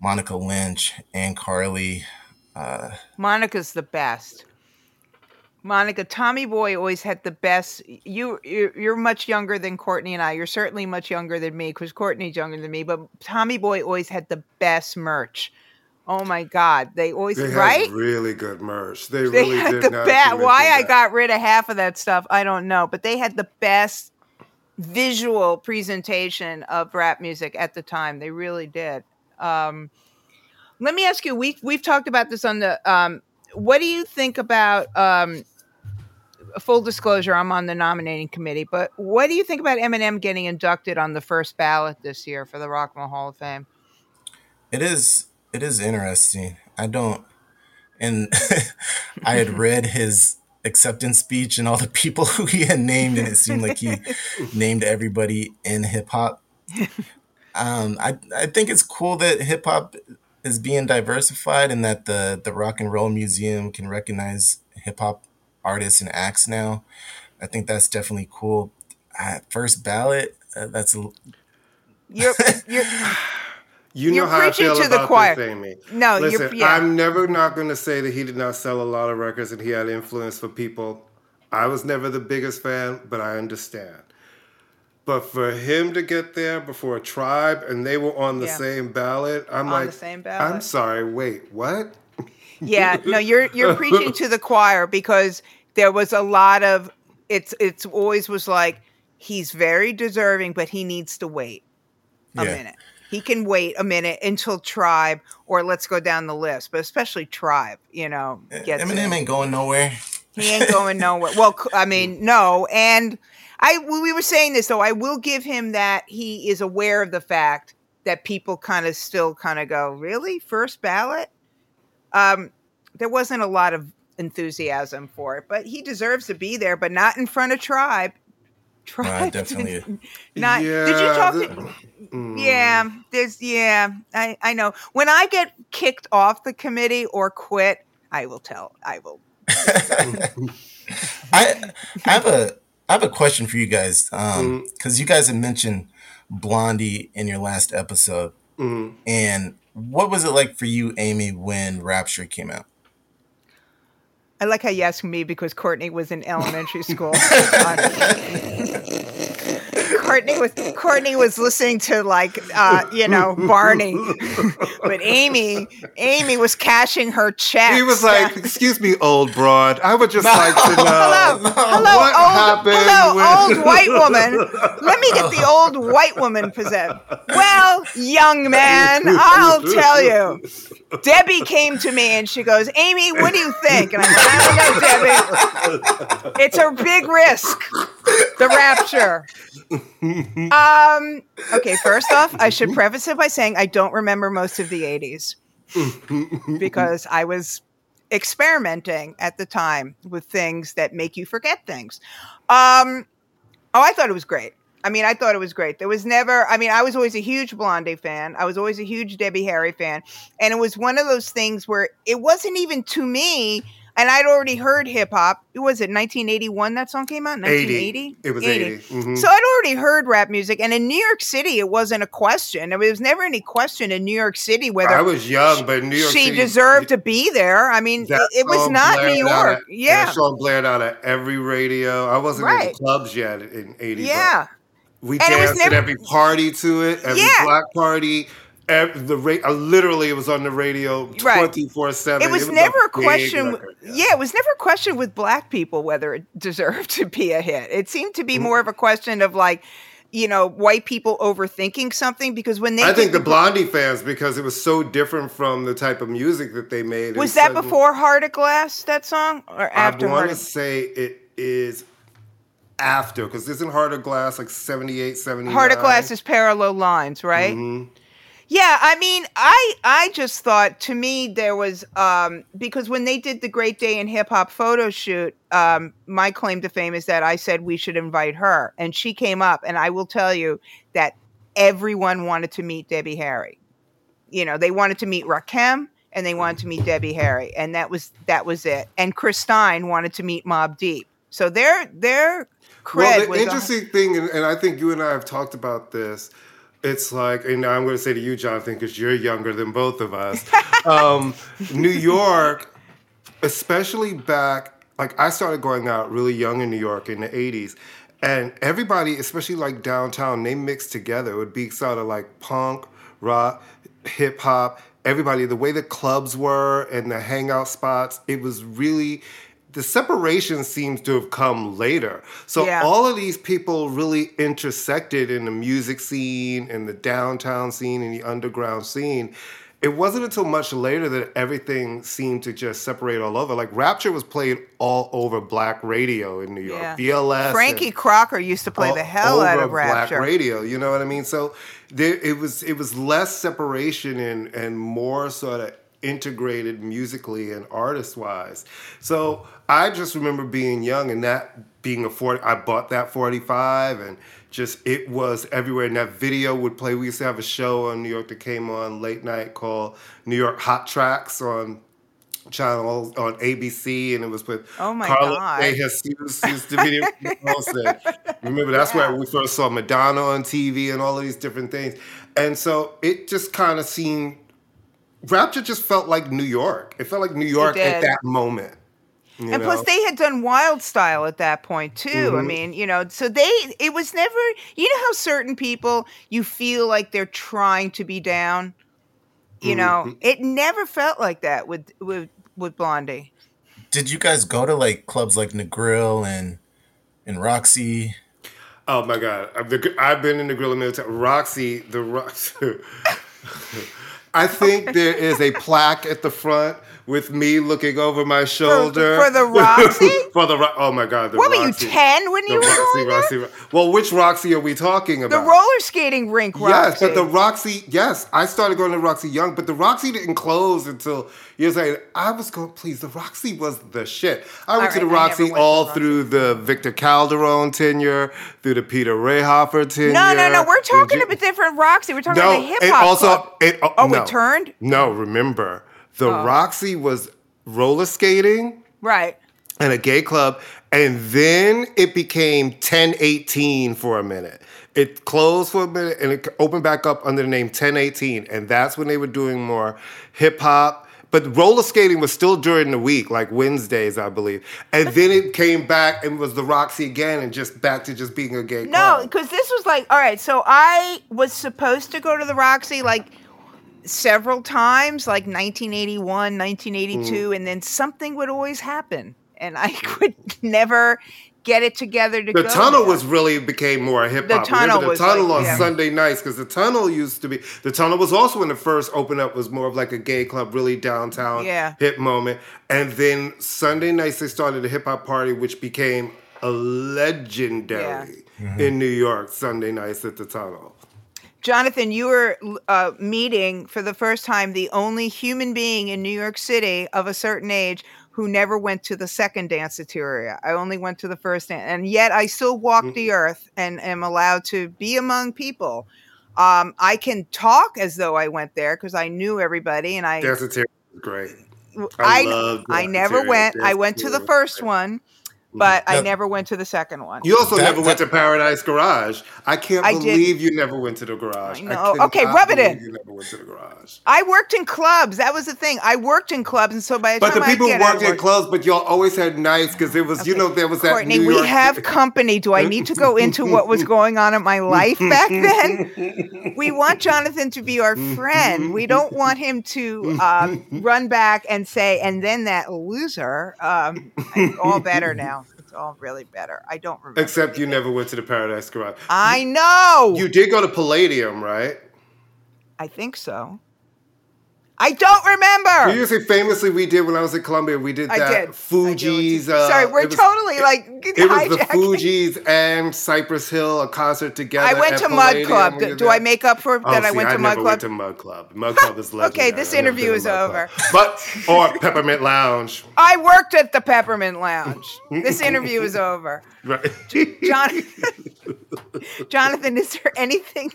Monica Lynch and Carli. Uh, Monica's the best. Monica, Tommy Boy always had the best. You you're, you're, much younger than Courtney and I. You're certainly much younger than me because Courtney's younger than me. But Tommy Boy always had the best merch. Oh my God, they always they right. Really good merch. They, they really had the best. Why I got rid of half of that stuff, I don't know. But they had the best visual presentation of rap music at the time. They really did. Um, let me ask you. We we've talked about this on the um, what do you think about um, full disclosure i'm on the nominating committee but what do you think about eminem getting inducted on the first ballot this year for the rock and roll hall of fame it is it is interesting i don't and *laughs* i had read his acceptance speech and all the people *laughs* who he had named and it seemed like he *laughs* named everybody in hip-hop um, I, I think it's cool that hip-hop is being diversified and that the the Rock and Roll Museum can recognize hip hop artists and acts now. I think that's definitely cool. Uh, first ballot, uh, that's a, you're, you're You know you're how I feel to about the choir. this, Amy. No, listen. Yeah. I'm never not going to say that he did not sell a lot of records and he had influence for people. I was never the biggest fan, but I understand. But for him to get there before a tribe and they were on the yeah. same ballot, I'm on like, the same ballot. I'm sorry, wait, what? *laughs* yeah, no, you're you're preaching to the choir because there was a lot of it's it's always was like he's very deserving, but he needs to wait a yeah. minute. He can wait a minute until Tribe or let's go down the list, but especially Tribe, you know, gets Eminem ain't going nowhere. He ain't going nowhere. Well, I mean, *laughs* no, and I we were saying this though. I will give him that he is aware of the fact that people kind of still kind of go, really first ballot. Um, there wasn't a lot of enthusiasm for it, but he deserves to be there, but not in front of Tribe. Tribe, uh, *laughs* definitely. *laughs* Not. Yeah, did you talk? To, *clears throat* mm. Yeah, there's. Yeah, I I know. When I get kicked off the committee or quit, I will tell. I will. *laughs* I I have a I have a question for you guys, because um, mm. you guys had mentioned Blondie in your last episode, mm. and what was it like for you, Amy, when Rapture came out? I like how you asked me because Courtney was in elementary school. Courtney was Courtney was listening to like uh, you know Barney, *laughs* but Amy Amy was cashing her check. He was like, *laughs* "Excuse me, old broad. I would just like to know hello, hello, what old, happened hello, with- old white *laughs* woman. Let me get the old white woman possessed. Well, young man, I'll tell you. Debbie came to me and she goes, Amy, what do you think? And I said, I don't know, Debbie. It's a big risk. The rapture. Um, okay, first off, I should preface it by saying I don't remember most of the 80s because I was experimenting at the time with things that make you forget things. Um, oh, I thought it was great. I mean, I thought it was great. There was never, I mean, I was always a huge Blondie fan. I was always a huge Debbie Harry fan. And it was one of those things where it wasn't even to me, and I'd already heard hip hop. It was it 1981 that song came out? 1980? It was 80. Mhm. So I'd already heard rap music. And in New York City, it wasn't a question. There was never any question in New York City whether I was young, but New York she City deserved to be there. I mean, it, it was not New York. at- yeah. that song blared out at every radio. I wasn't in Right. the clubs yet in '80. Yeah. we And danced never- at every party to it, every Yeah. black party. The ra- uh, literally, it was on the radio Right. twenty four seven. It was never a question. record, yeah. it was never a question with black people whether it *laughs* deserved to be a hit. It seemed to be Mm-hmm. more of a question of like, you know, white people overthinking something because when they I think the Blondie fans because it was so different from the type of music that they made. was that before Heart of Glass that song or after I want to say it is after because isn't Heart of Glass like 78, 79? Heart of Glass is parallel lines, right? Mhm. Yeah, I mean, I I just thought to me there was um because when they did the Great Day in Hip Hop photo shoot, um my claim to fame is that I said we should invite her and she came up and I will tell you that everyone wanted to meet Debbie Harry. You know, they wanted to meet Rakim and they wanted to meet Debbie Harry and that was that was it. And Chris Stein wanted to meet Mobb Deep. So their their cred Well, the interesting thing, and, and I think you and I have talked about this. It's like, and I'm going to say to you, Jonathan, because you're younger than both of us. *laughs* um, New York, especially back, like I started going out really young in New York in the 80s. And everybody, especially like downtown, they mixed together. It would be sort of like punk, rock, hip hop, everybody, the way the clubs were and the hangout spots, it was really the separation seems to have come later. So Yeah. all of these people really intersected in the music scene and the downtown scene and the underground scene. It wasn't until much later that everything seemed to just separate all over. Like Rapture was played all over black radio in New York. Yeah. BLS. Frankie Crocker used to play the hell out of Rapture. Black radio. You know what I mean? So there, it was it was less separation and and more sort of integrated musically and artist wise. So I just remember being young and that being a 40 I bought that 45 and just it was everywhere. And that video would play we used to have a show on New York that came on late night called New York Hot Tracks on channel on ABC and it was with Oh my Carla God. De Jesus used the video remember that's where we first saw Madonna on TV and all of these different things. And so it just kind of seemed Rapture just felt like New York. It felt like New York at that moment you and plus they had done wild style at that point too Mm-hmm. i mean you know so they it was never you know how certain people you feel like they're trying to be down you know Mm-hmm. it never felt like that with with with blondie Did you guys go to like clubs like Negril and and Roxy? Oh my God! I've, the, I've been in the Gorilla Military. Roxy, the Roxy. *laughs* I think there is a plaque at the front with me looking over my shoulder for the Roxy? *laughs* for the Ro- oh my God! The what were you 10 when The you were Roxy, going there? Roxy, Well, which Roxy are we talking about? the roller skating rink Roxy. Yes, but the Roxy, yes, I started going to Roxy young, but the Roxy didn't close until years later. I was going, please, the Roxy was the shit. I went to the Roxy all the Roxy. through the Victor Calderone tenure, through the Peter Rauhofer tenure. no no no we're talking J- about different roxy we're talking No, about the hip it hop also, club. it, oh, Oh, it no. turned? No, remember, the Oh. Roxy was roller skating right and a gay club, and then it became 1018 for a minute. It closed for a minute and it opened back up under the name 1018, and that's when they were doing more hip hop. but roller skating was still during the week, like Wednesdays, I believe. And then it came back and was the Roxy again, and just back to just being a gay club. No, because this was like, all right, so I was supposed to go to the Roxy like several times, like 1981, 1982, mm. and then something would always happen. And I mm. could *laughs* never get it together to The tunnel there. was really became more hip hop. The tunnel the was tunnel like- on yeah. Sunday nights because the tunnel used to be the tunnel was also when the first open up was more of like a gay club, really downtown Yeah. hip moment. And then Sunday nights they started a hip hop party, which became a legendary in New York. Sunday nights at the tunnel. Jonathan, you were uh, meeting for the first time the only human being in New York City of a certain age who never went to the second danceteria. I only went to the first, dan- and yet I still walk Mm. the earth and am allowed to be among people. Um, I can talk as though I went there because I knew everybody, and I Danceteria was great. I, I I never went. I went to the first one, but I never went to the second one. You also That- never went to Paradise Garage. I can't I didn't. believe you never went to the garage. I know. cannot Okay, rub it in. You never went to the garage. I worked in clubs. That was the thing. I worked in clubs, and so by the But time the people I who get worked in clubs, but y'all always had nights because it was, you know, there was that Courtney, New we York- have company. Do I need to go into what was going on in my life back *laughs* then? We want Jonathan to be our friend. We don't want him to um, run back and say, and then that loser. Um, all better now. All really better. I don't remember. Except you never went to the Paradise Garage. I know. You did go to Palladium, right? I think so. I don't remember. You usually famously we did when I was at Columbia. We did that I did. I Fugees. do. Uh, Sorry, we're was- totally like It was the. Fugees and Cypress Hill, a concert together. I went to Mud Club. Do, do I make up for Oh, that? I see, went to I Mud never Club. went to Mud Club. Mud Club is *laughs* legendary. Okay, this I interview is over. Club. But or Peppermint Lounge, I worked at the Peppermint Lounge. This interview is over. *laughs* right? Jonathan, *laughs* Jonathan, is there anything?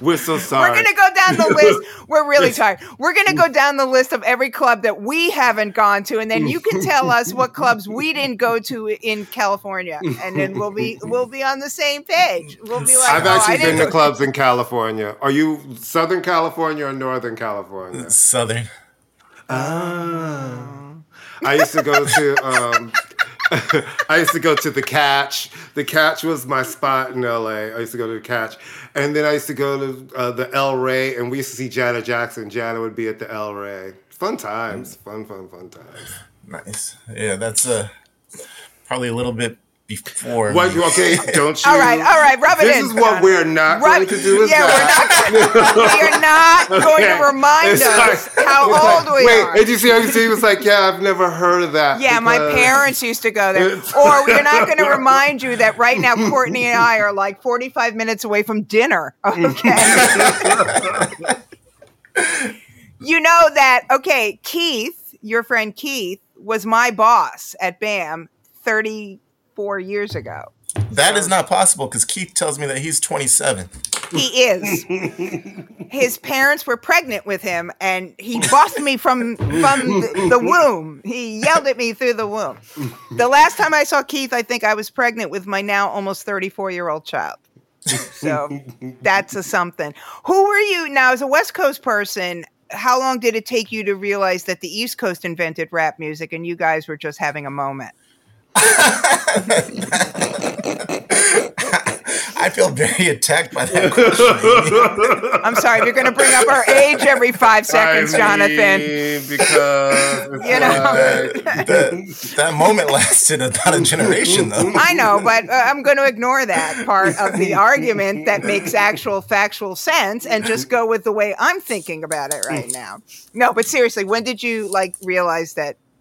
We're so sorry. We're gonna go down the list. *laughs* We're really tired. We're gonna go down the list of every club that we haven't gone to, and then you can tell us what clubs we didn't go to in California, and then we'll be we'll be on the same page. We'll be like, I've oh, actually didn't been to clubs in California. Are you Southern California or Northern California? Southern. Ah. I used to go to um, *laughs* I used to go to the Catch. The Catch was my spot in LA. I used to go to the Catch, and then I used to go to uh, the El Rey, and we used to see Janet Jackson. Janet would be at the El Rey. Fun times, fun, fun, fun times. Nice. Yeah, that's uh, probably a little bit before. What? me. you- Okay, don't you? All right, all right, rub it This in. is what we're not Rub- going to do. Is yeah, that. we're not. Gonna, we are not *laughs* going Okay. to remind It's us like- how old like, we wait, are. did you see how you see? he was like, yeah, I've never heard of that. Yeah, my parents used to go there. Or we're not going *laughs* to remind you that right now Courtney and I are like 45 minutes away from dinner. *laughs* Okay. you know that, okay, Keith, your friend Keith, was my boss at BAM 34 years ago. That is not possible because Keith tells me that he's 27. He is. His parents were pregnant with him, and he bossed me from from the, the womb. He yelled at me through the womb. The last time I saw Keith, I think I was pregnant with my now almost thirty four year old child. So that's a something. Who were you now as a West Coast person? How long did it take you to realize that the East Coast invented rap music, and you guys were just having a moment? I feel very attacked by that *laughs* question. I'm sorry, you're going to bring up our age every five seconds, I Jonathan. mean, because You know. like- that, that moment lasted about a generation, though. I know, but uh, I'm going to ignore that part of the argument that makes actual factual sense and just go with the way I'm thinking about it right now. No, but seriously, when did you like realize that w-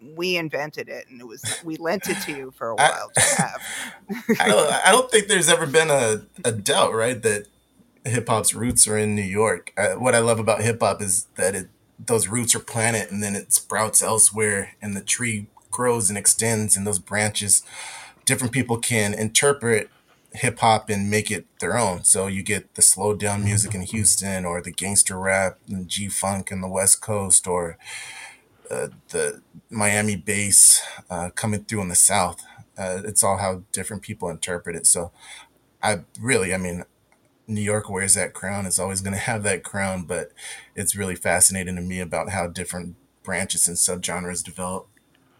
we invented it and it was we lent it to you for a while to have? *laughs* I don't, I don't think there's ever been a, a doubt, right, that hip hop's roots are in New York. Uh, what I love about hip hop is that it those roots are planted and then it sprouts elsewhere, and the tree grows and extends, and those branches, different people can interpret hip hop and make it their own. So you get the slow down music in Houston, or the gangster rap and G funk in the West Coast, or uh, the Miami bass uh, coming through in the South. Uh, it's all how different people interpret it. So I really, I mean, New York wears that crown It's always going *laughs* to have that crown, but it's really fascinating to me about how different branches and subgenres develop.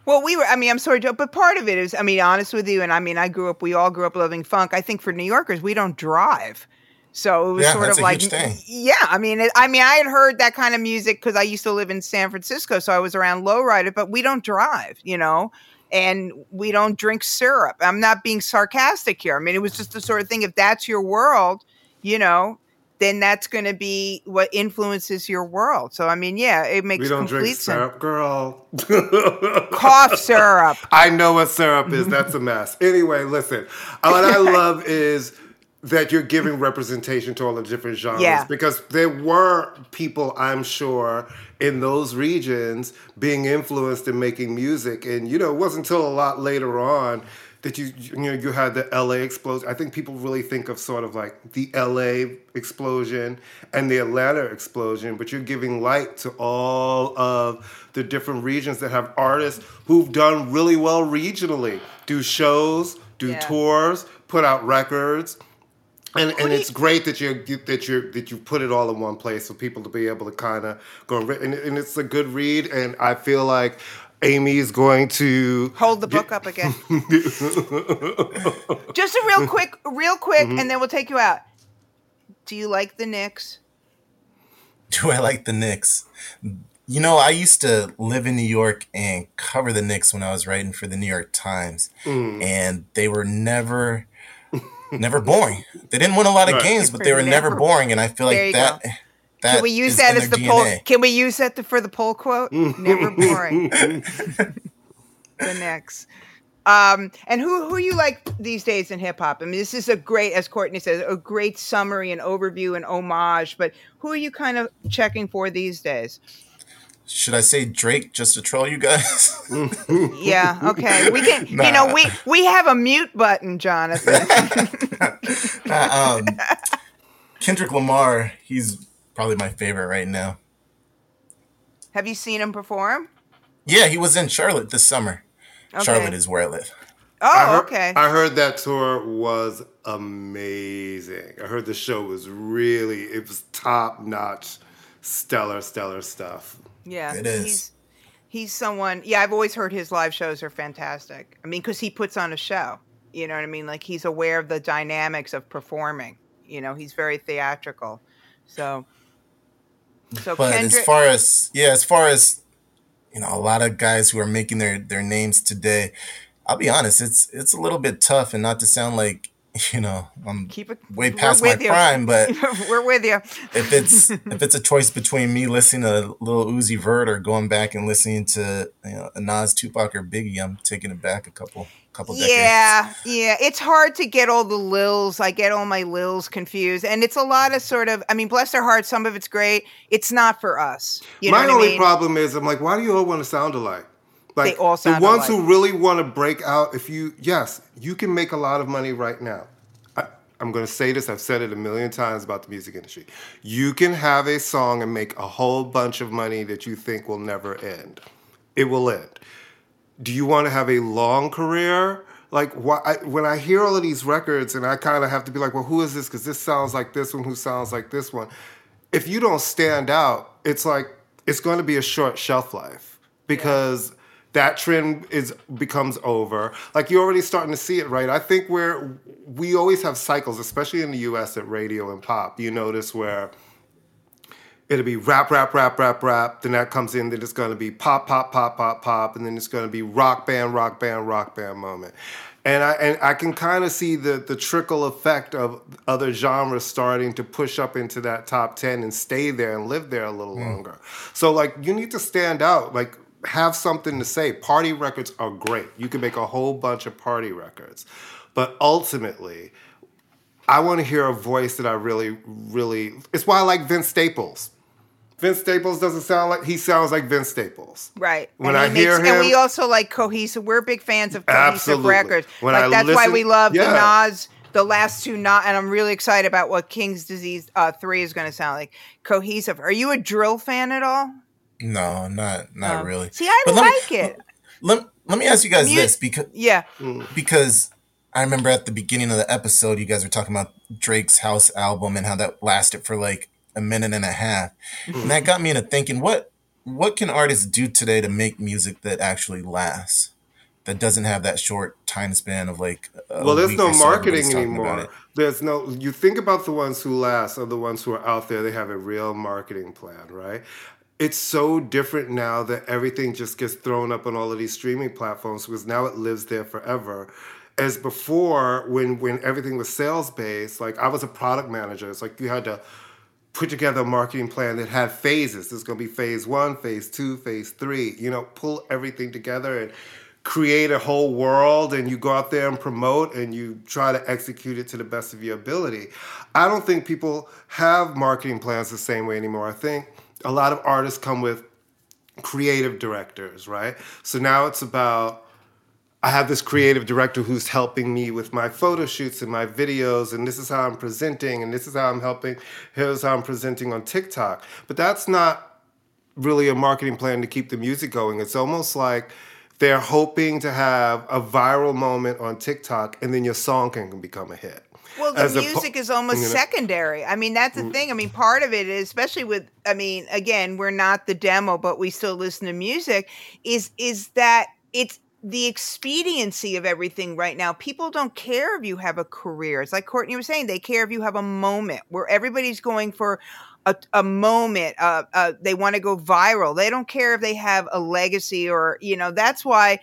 Well, we were, I mean, I'm sorry, Joe, but part of it is, I mean, honest with you, and I mean, I grew up, we all grew up loving funk. I think for New Yorkers, we don't drive. So it was Yeah, sort that's of a like, huge thing. yeah, I mean, it, I mean, I had heard that kind of music because I used to live in San Francisco, so I was around lowrider, but we don't drive, you know, and we don't drink syrup. I'm not being sarcastic here. I mean, it was just the sort of thing. If that's your world, you know, then that's going to be what influences your world. So I mean, yeah, it makes We don't complete drink sense. syrup, girl. *laughs* Cough syrup. I know what syrup is. That's a mess. Anyway, listen. Uh, what I love is that you're giving representation to all the different genres Yeah. because there were people, I'm sure, in those regions being influenced in making music, and you know, it wasn't until a lot later on that you you know you had the LA explosion. I think people really think of sort of like the LA explosion and the Atlanta explosion, but you're giving light to all of the different regions that have artists who've done really well regionally, do shows, do Yeah. tours, put out records. And, and it's great that you you- that you that you put it all in one place for people to be able to kind of go and, and and it's a good read and I feel like Amy is going to Hold the book up again. *laughs* Just a real quick, real quick, Mm-hmm. and then we'll take you out. Do you like the Knicks? *laughs* Do I like the Knicks? You know, I used to live in New York and cover the Knicks when I was writing for the New York Times, Mm. and they were never, never boring. They didn't win a lot of Right. games, but they were never Never- boring. And I feel like that. That Can we use that as the their poll? Can we use that to, for the poll quote? Never *laughs* boring. the Knicks. Um, and who who you like these days in hip hop? I mean, this is a great, as Courtney says, a great summary and overview and homage. But who are you kind of checking for these days? Should I say Drake just to troll you guys? *laughs* Yeah, okay. We can, you know, we we have a mute button, Jonathan. *laughs* um, Kendrick Lamar, he's probably my favorite right now. have you seen him perform? Yeah, he was in Charlotte this summer. Okay. Charlotte is where I live. I Oh, heard, okay. I heard that tour was amazing. I heard the show was really it was top notch, stellar, stellar stuff. Yeah, It is. He's, he's someone. Yeah, I've always heard his live shows are fantastic. I mean, because he puts on a show. You know what I mean? Like he's aware of the dynamics of performing. You know, he's very theatrical. So, so But Kendrick. as far as yeah, as far as you know, a lot of guys who are making their their names today, I'll be honest, it's it's a little bit tough, and not to sound like *laughs* you know I'm keep it way past my with you. prime, but *laughs* we're with you. if it's *laughs* if it's a choice between me listening to Lil Uzi Vert or going back and listening to you know, a Nas, Tupac, or Biggie, I'm taking it back a couple couple decades. Yeah, yeah. It's hard to get all the lils. I get all my lils confused, and it's a lot of sort of. I mean, bless their hearts. Some of it's great. It's not for us. You My what only I mean? problem is I'm like, why do you all want to sound alike? Like They all the ones alike. who really want to break out, if you yes, you can make a lot of money right now. I, I'm gonna say this, I've said it a million times about the music industry. You can have a song and make a whole bunch of money that you think will never end. It will end. Do you want to have a long career? Like why, I, when I hear all of these records, and I kind of have to be like, well, who is this? Because this sounds like this one. Who sounds like this one? If you don't stand out, it's like it's going to be a short shelf life because that trend is becomes over. Like you're already starting to see it, right? I think where we always have cycles, especially in the U.S. at radio and pop. You notice where it'll be rap, rap, rap, rap, rap. Then that comes in. Then it's going to be pop, pop, pop, pop, pop, and then it's going to be rock band, rock band, rock band moment. And I and I can kind of see the the trickle effect of other genres starting to push up into that top ten and stay there and live there a little mm. longer. So like you need to stand out. Like have something to say. Party records are great. You can make a whole bunch of party records, but ultimately. I want to hear a voice that I really, really. It's why I like Vince Staples. Vince Staples doesn't sound like he sounds like Vince Staples. Right. When I he hear and we also like cohesive. We're big fans of cohesive Absolutely. records. When like I that's why we love yeah. the Nas, the last two Nas, and I'm really excited about what King's Disease uh, Three is going to sound like. Cohesive. Are you a drill fan at all? No, not not Um, really. See, I But let me- like it. Let, let me ask you guys Mu- this because Yeah. because I remember at the beginning of the episode, you guys were talking about Drake's House album and how that lasted for like a minute and a half, mm-hmm. and that got me into thinking what what can artists do today to make music that actually lasts, that doesn't have that short time span of like. well, there's no marketing anymore. There's no. You think about the ones who last are the ones who are out there. They have a real marketing plan, right? It's so different now that everything just gets thrown up on all of these streaming platforms because now it lives there forever. As before when when everything was sales based like i was a product manager. It's like you had to put together a marketing plan that had phases. There's going to be phase one phase two phase three. You know pull everything together and create a whole world and you go out there and promote and you try to execute it to the best of your ability. I don't think people have marketing plans the same way anymore. I think a lot of artists come with creative directors right so now it's about I have this creative director who's helping me with my photo shoots and my videos, and this is how I'm presenting, and this is how I'm helping. Here's how I'm presenting on TikTok. But that's not really a marketing plan to keep the music going. It's almost like they're hoping to have a viral moment on TikTok, and then your song can become a hit. Well, the music po- is almost you know? secondary. I mean, that's the mm. thing. I mean, part of it is, especially with, I mean, again, we're not the demo, but we still listen to music. Is is that it's the expediency of everything right now. People don't care if you have a career. It's like Courtney was saying, they care if you have a moment where everybody's going for a, a moment. Uh, uh, they want to go viral. They don't care if they have a legacy or, you know, that's why,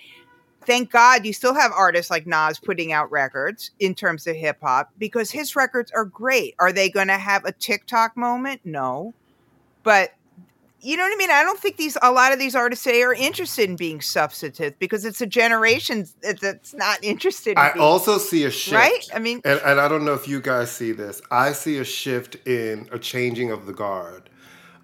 thank God, you still have artists like Nas putting out records in terms of hip hop because his records are great. Are they going to have a TikTok moment? No. But you know what I mean? I don't think these a lot of these artists today are interested in being substantive because it's a generation that's not interested. In I being, also see a shift, right? I mean, and, and I don't know if you guys see this. I see a shift in a changing of the guard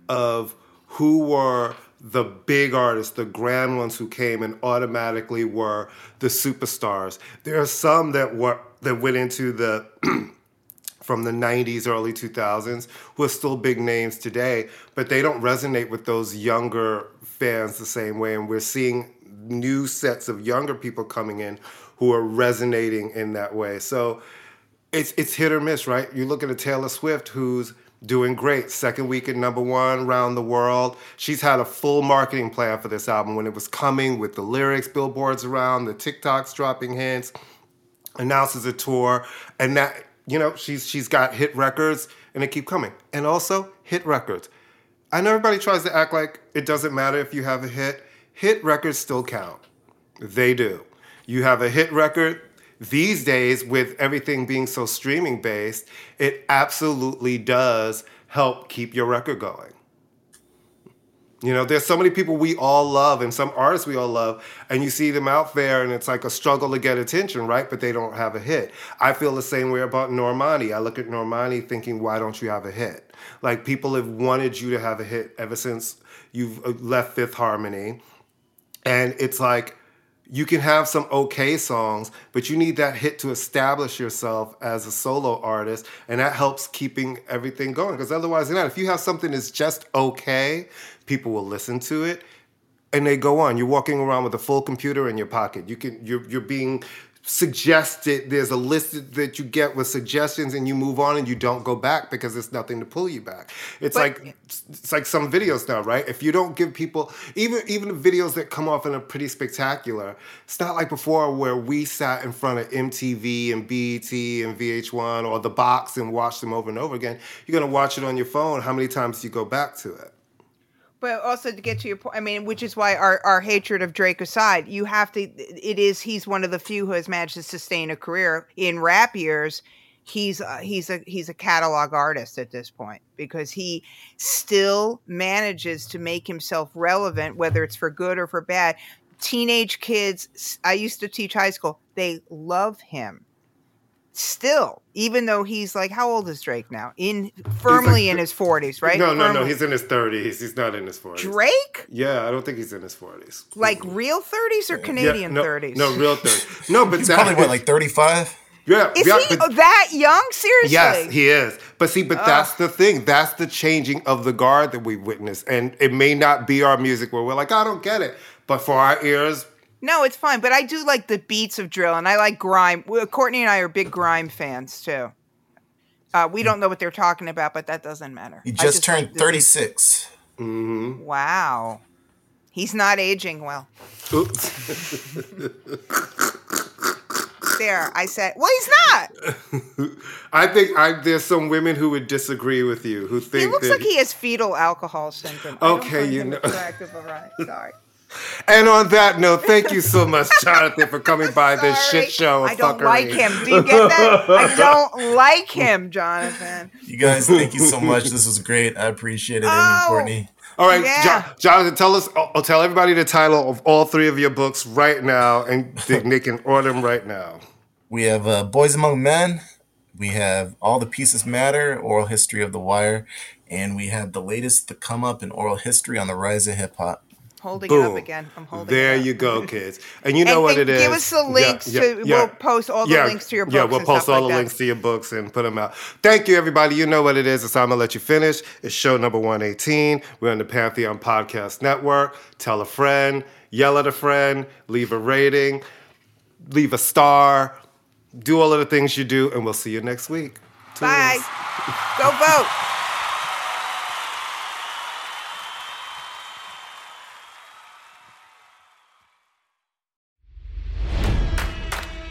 of who were the big artists, the grand ones who came and automatically were the superstars. There are some that were that went into the *clears throat* from the 90s, early 2000s, who are still big names today, but they don't resonate with those younger fans the same way. And we're seeing new sets of younger people coming in who are resonating in that way. So it's it's hit or miss, right? You look at a Taylor Swift who's doing great. Second week at number one around the world. She's had a full marketing plan for this album when it was coming with the lyrics, billboards around, the TikToks dropping hints, announces a tour, and that you know, she's she's got hit records and they keep coming. And also hit records. I know everybody tries to act like it doesn't matter if you have a hit. Hit records still count. They do. You have a hit record, these days with everything being so streaming based, it absolutely does help keep your record going. You know, there's so many people we all love and some artists we all love, and you see them out there and it's like a struggle to get attention, right? But they don't have a hit. I feel the same way about Normani. I look at Normani thinking, why don't you have a hit? Like people have wanted you to have a hit ever since you've uh, left Fifth Harmony. And it's like, you can have some okay songs, but you need that hit to establish yourself as a solo artist, and that helps keeping everything going. Because otherwise, not. If you have something that's just okay, people will listen to it, and they go on. You're walking around with a full computer in your pocket. You can you're you're being suggested there's a list that you get with suggestions and you move on and you don't go back because there's nothing to pull you back. It's but, like it's like some videos now right? If you don't give people even even videos that come off and are pretty spectacular it's not like before where we sat in front of mtv and bet and vh1 or the box and watched them over and over again. You're going to watch it on your phone how many times do you go back to it but also to get to your point, I mean, which is why our, our hatred of Drake aside, you have to. It is he's one of the few who has managed to sustain a career in rap years. He's he's a he's a catalog artist at this point because he still manages to make himself relevant, whether it's for good or for bad. Teenage kids, I used to teach high school. They love him still, even though he's like, how old is Drake now? In firmly like, in his forties, right? No, no, no. He's in his thirties. He's not in his forties. Drake? Yeah, I don't think he's in his forties. Like real thirties or Canadian thirties? Yeah, no, no, real thirties. No, but he's that, probably what, like thirty-five. Yeah, is yeah, he but, that young? Seriously? Yes, he is. But see, but uh, that's the thing. That's the changing of the guard that we witnessed, and it may not be our music where we're like, I don't get it, but for our ears, No, it's fine, but I do like the beats of drill, and I like grime. Well, Courtney and I are big grime fans too. Uh, we don't know what they're talking about, but that doesn't matter. You I just, like turned the- 36. Wow, he's not aging well. Oops. There, I said. Well, he's not. *laughs* I think I, there's some women who would disagree with you who think He think looks that. like he has fetal alcohol syndrome. Okay, you know- attractive, all right. Sorry. And on that note, thank you so much, *laughs* Jonathan, for coming by this shit show. Of I don't fuckery. like him. Do you get that? I don't like him, Jonathan. You guys, thank you so much. This was great. I appreciate it, Amy Oh. and Courtney. All right, Yeah. Jo- Jonathan, tell us. I'll tell everybody the title of all three of your books right now, and they, *laughs* they can order them right now. We have uh, Boys Among Men. We have All the Pieces Matter, Oral History of the Wire. And we have the latest to come up in oral history on the rise of hip hop. Holding it up again. I'm holding There it up. you go, *laughs* kids. And you know And- what and it is. give us the links to- we'll post all the links to your books. Yeah, we'll and post all like the that. links to your books and put them out. Thank you, everybody. You know what it is. It's time to let you finish. It's show number 118. We're on the Pantheon Podcast Network. Tell a friend, yell at a friend, leave a rating, leave a star, do all of the things you do, and we'll see you next week. Bye. Go vote. *laughs*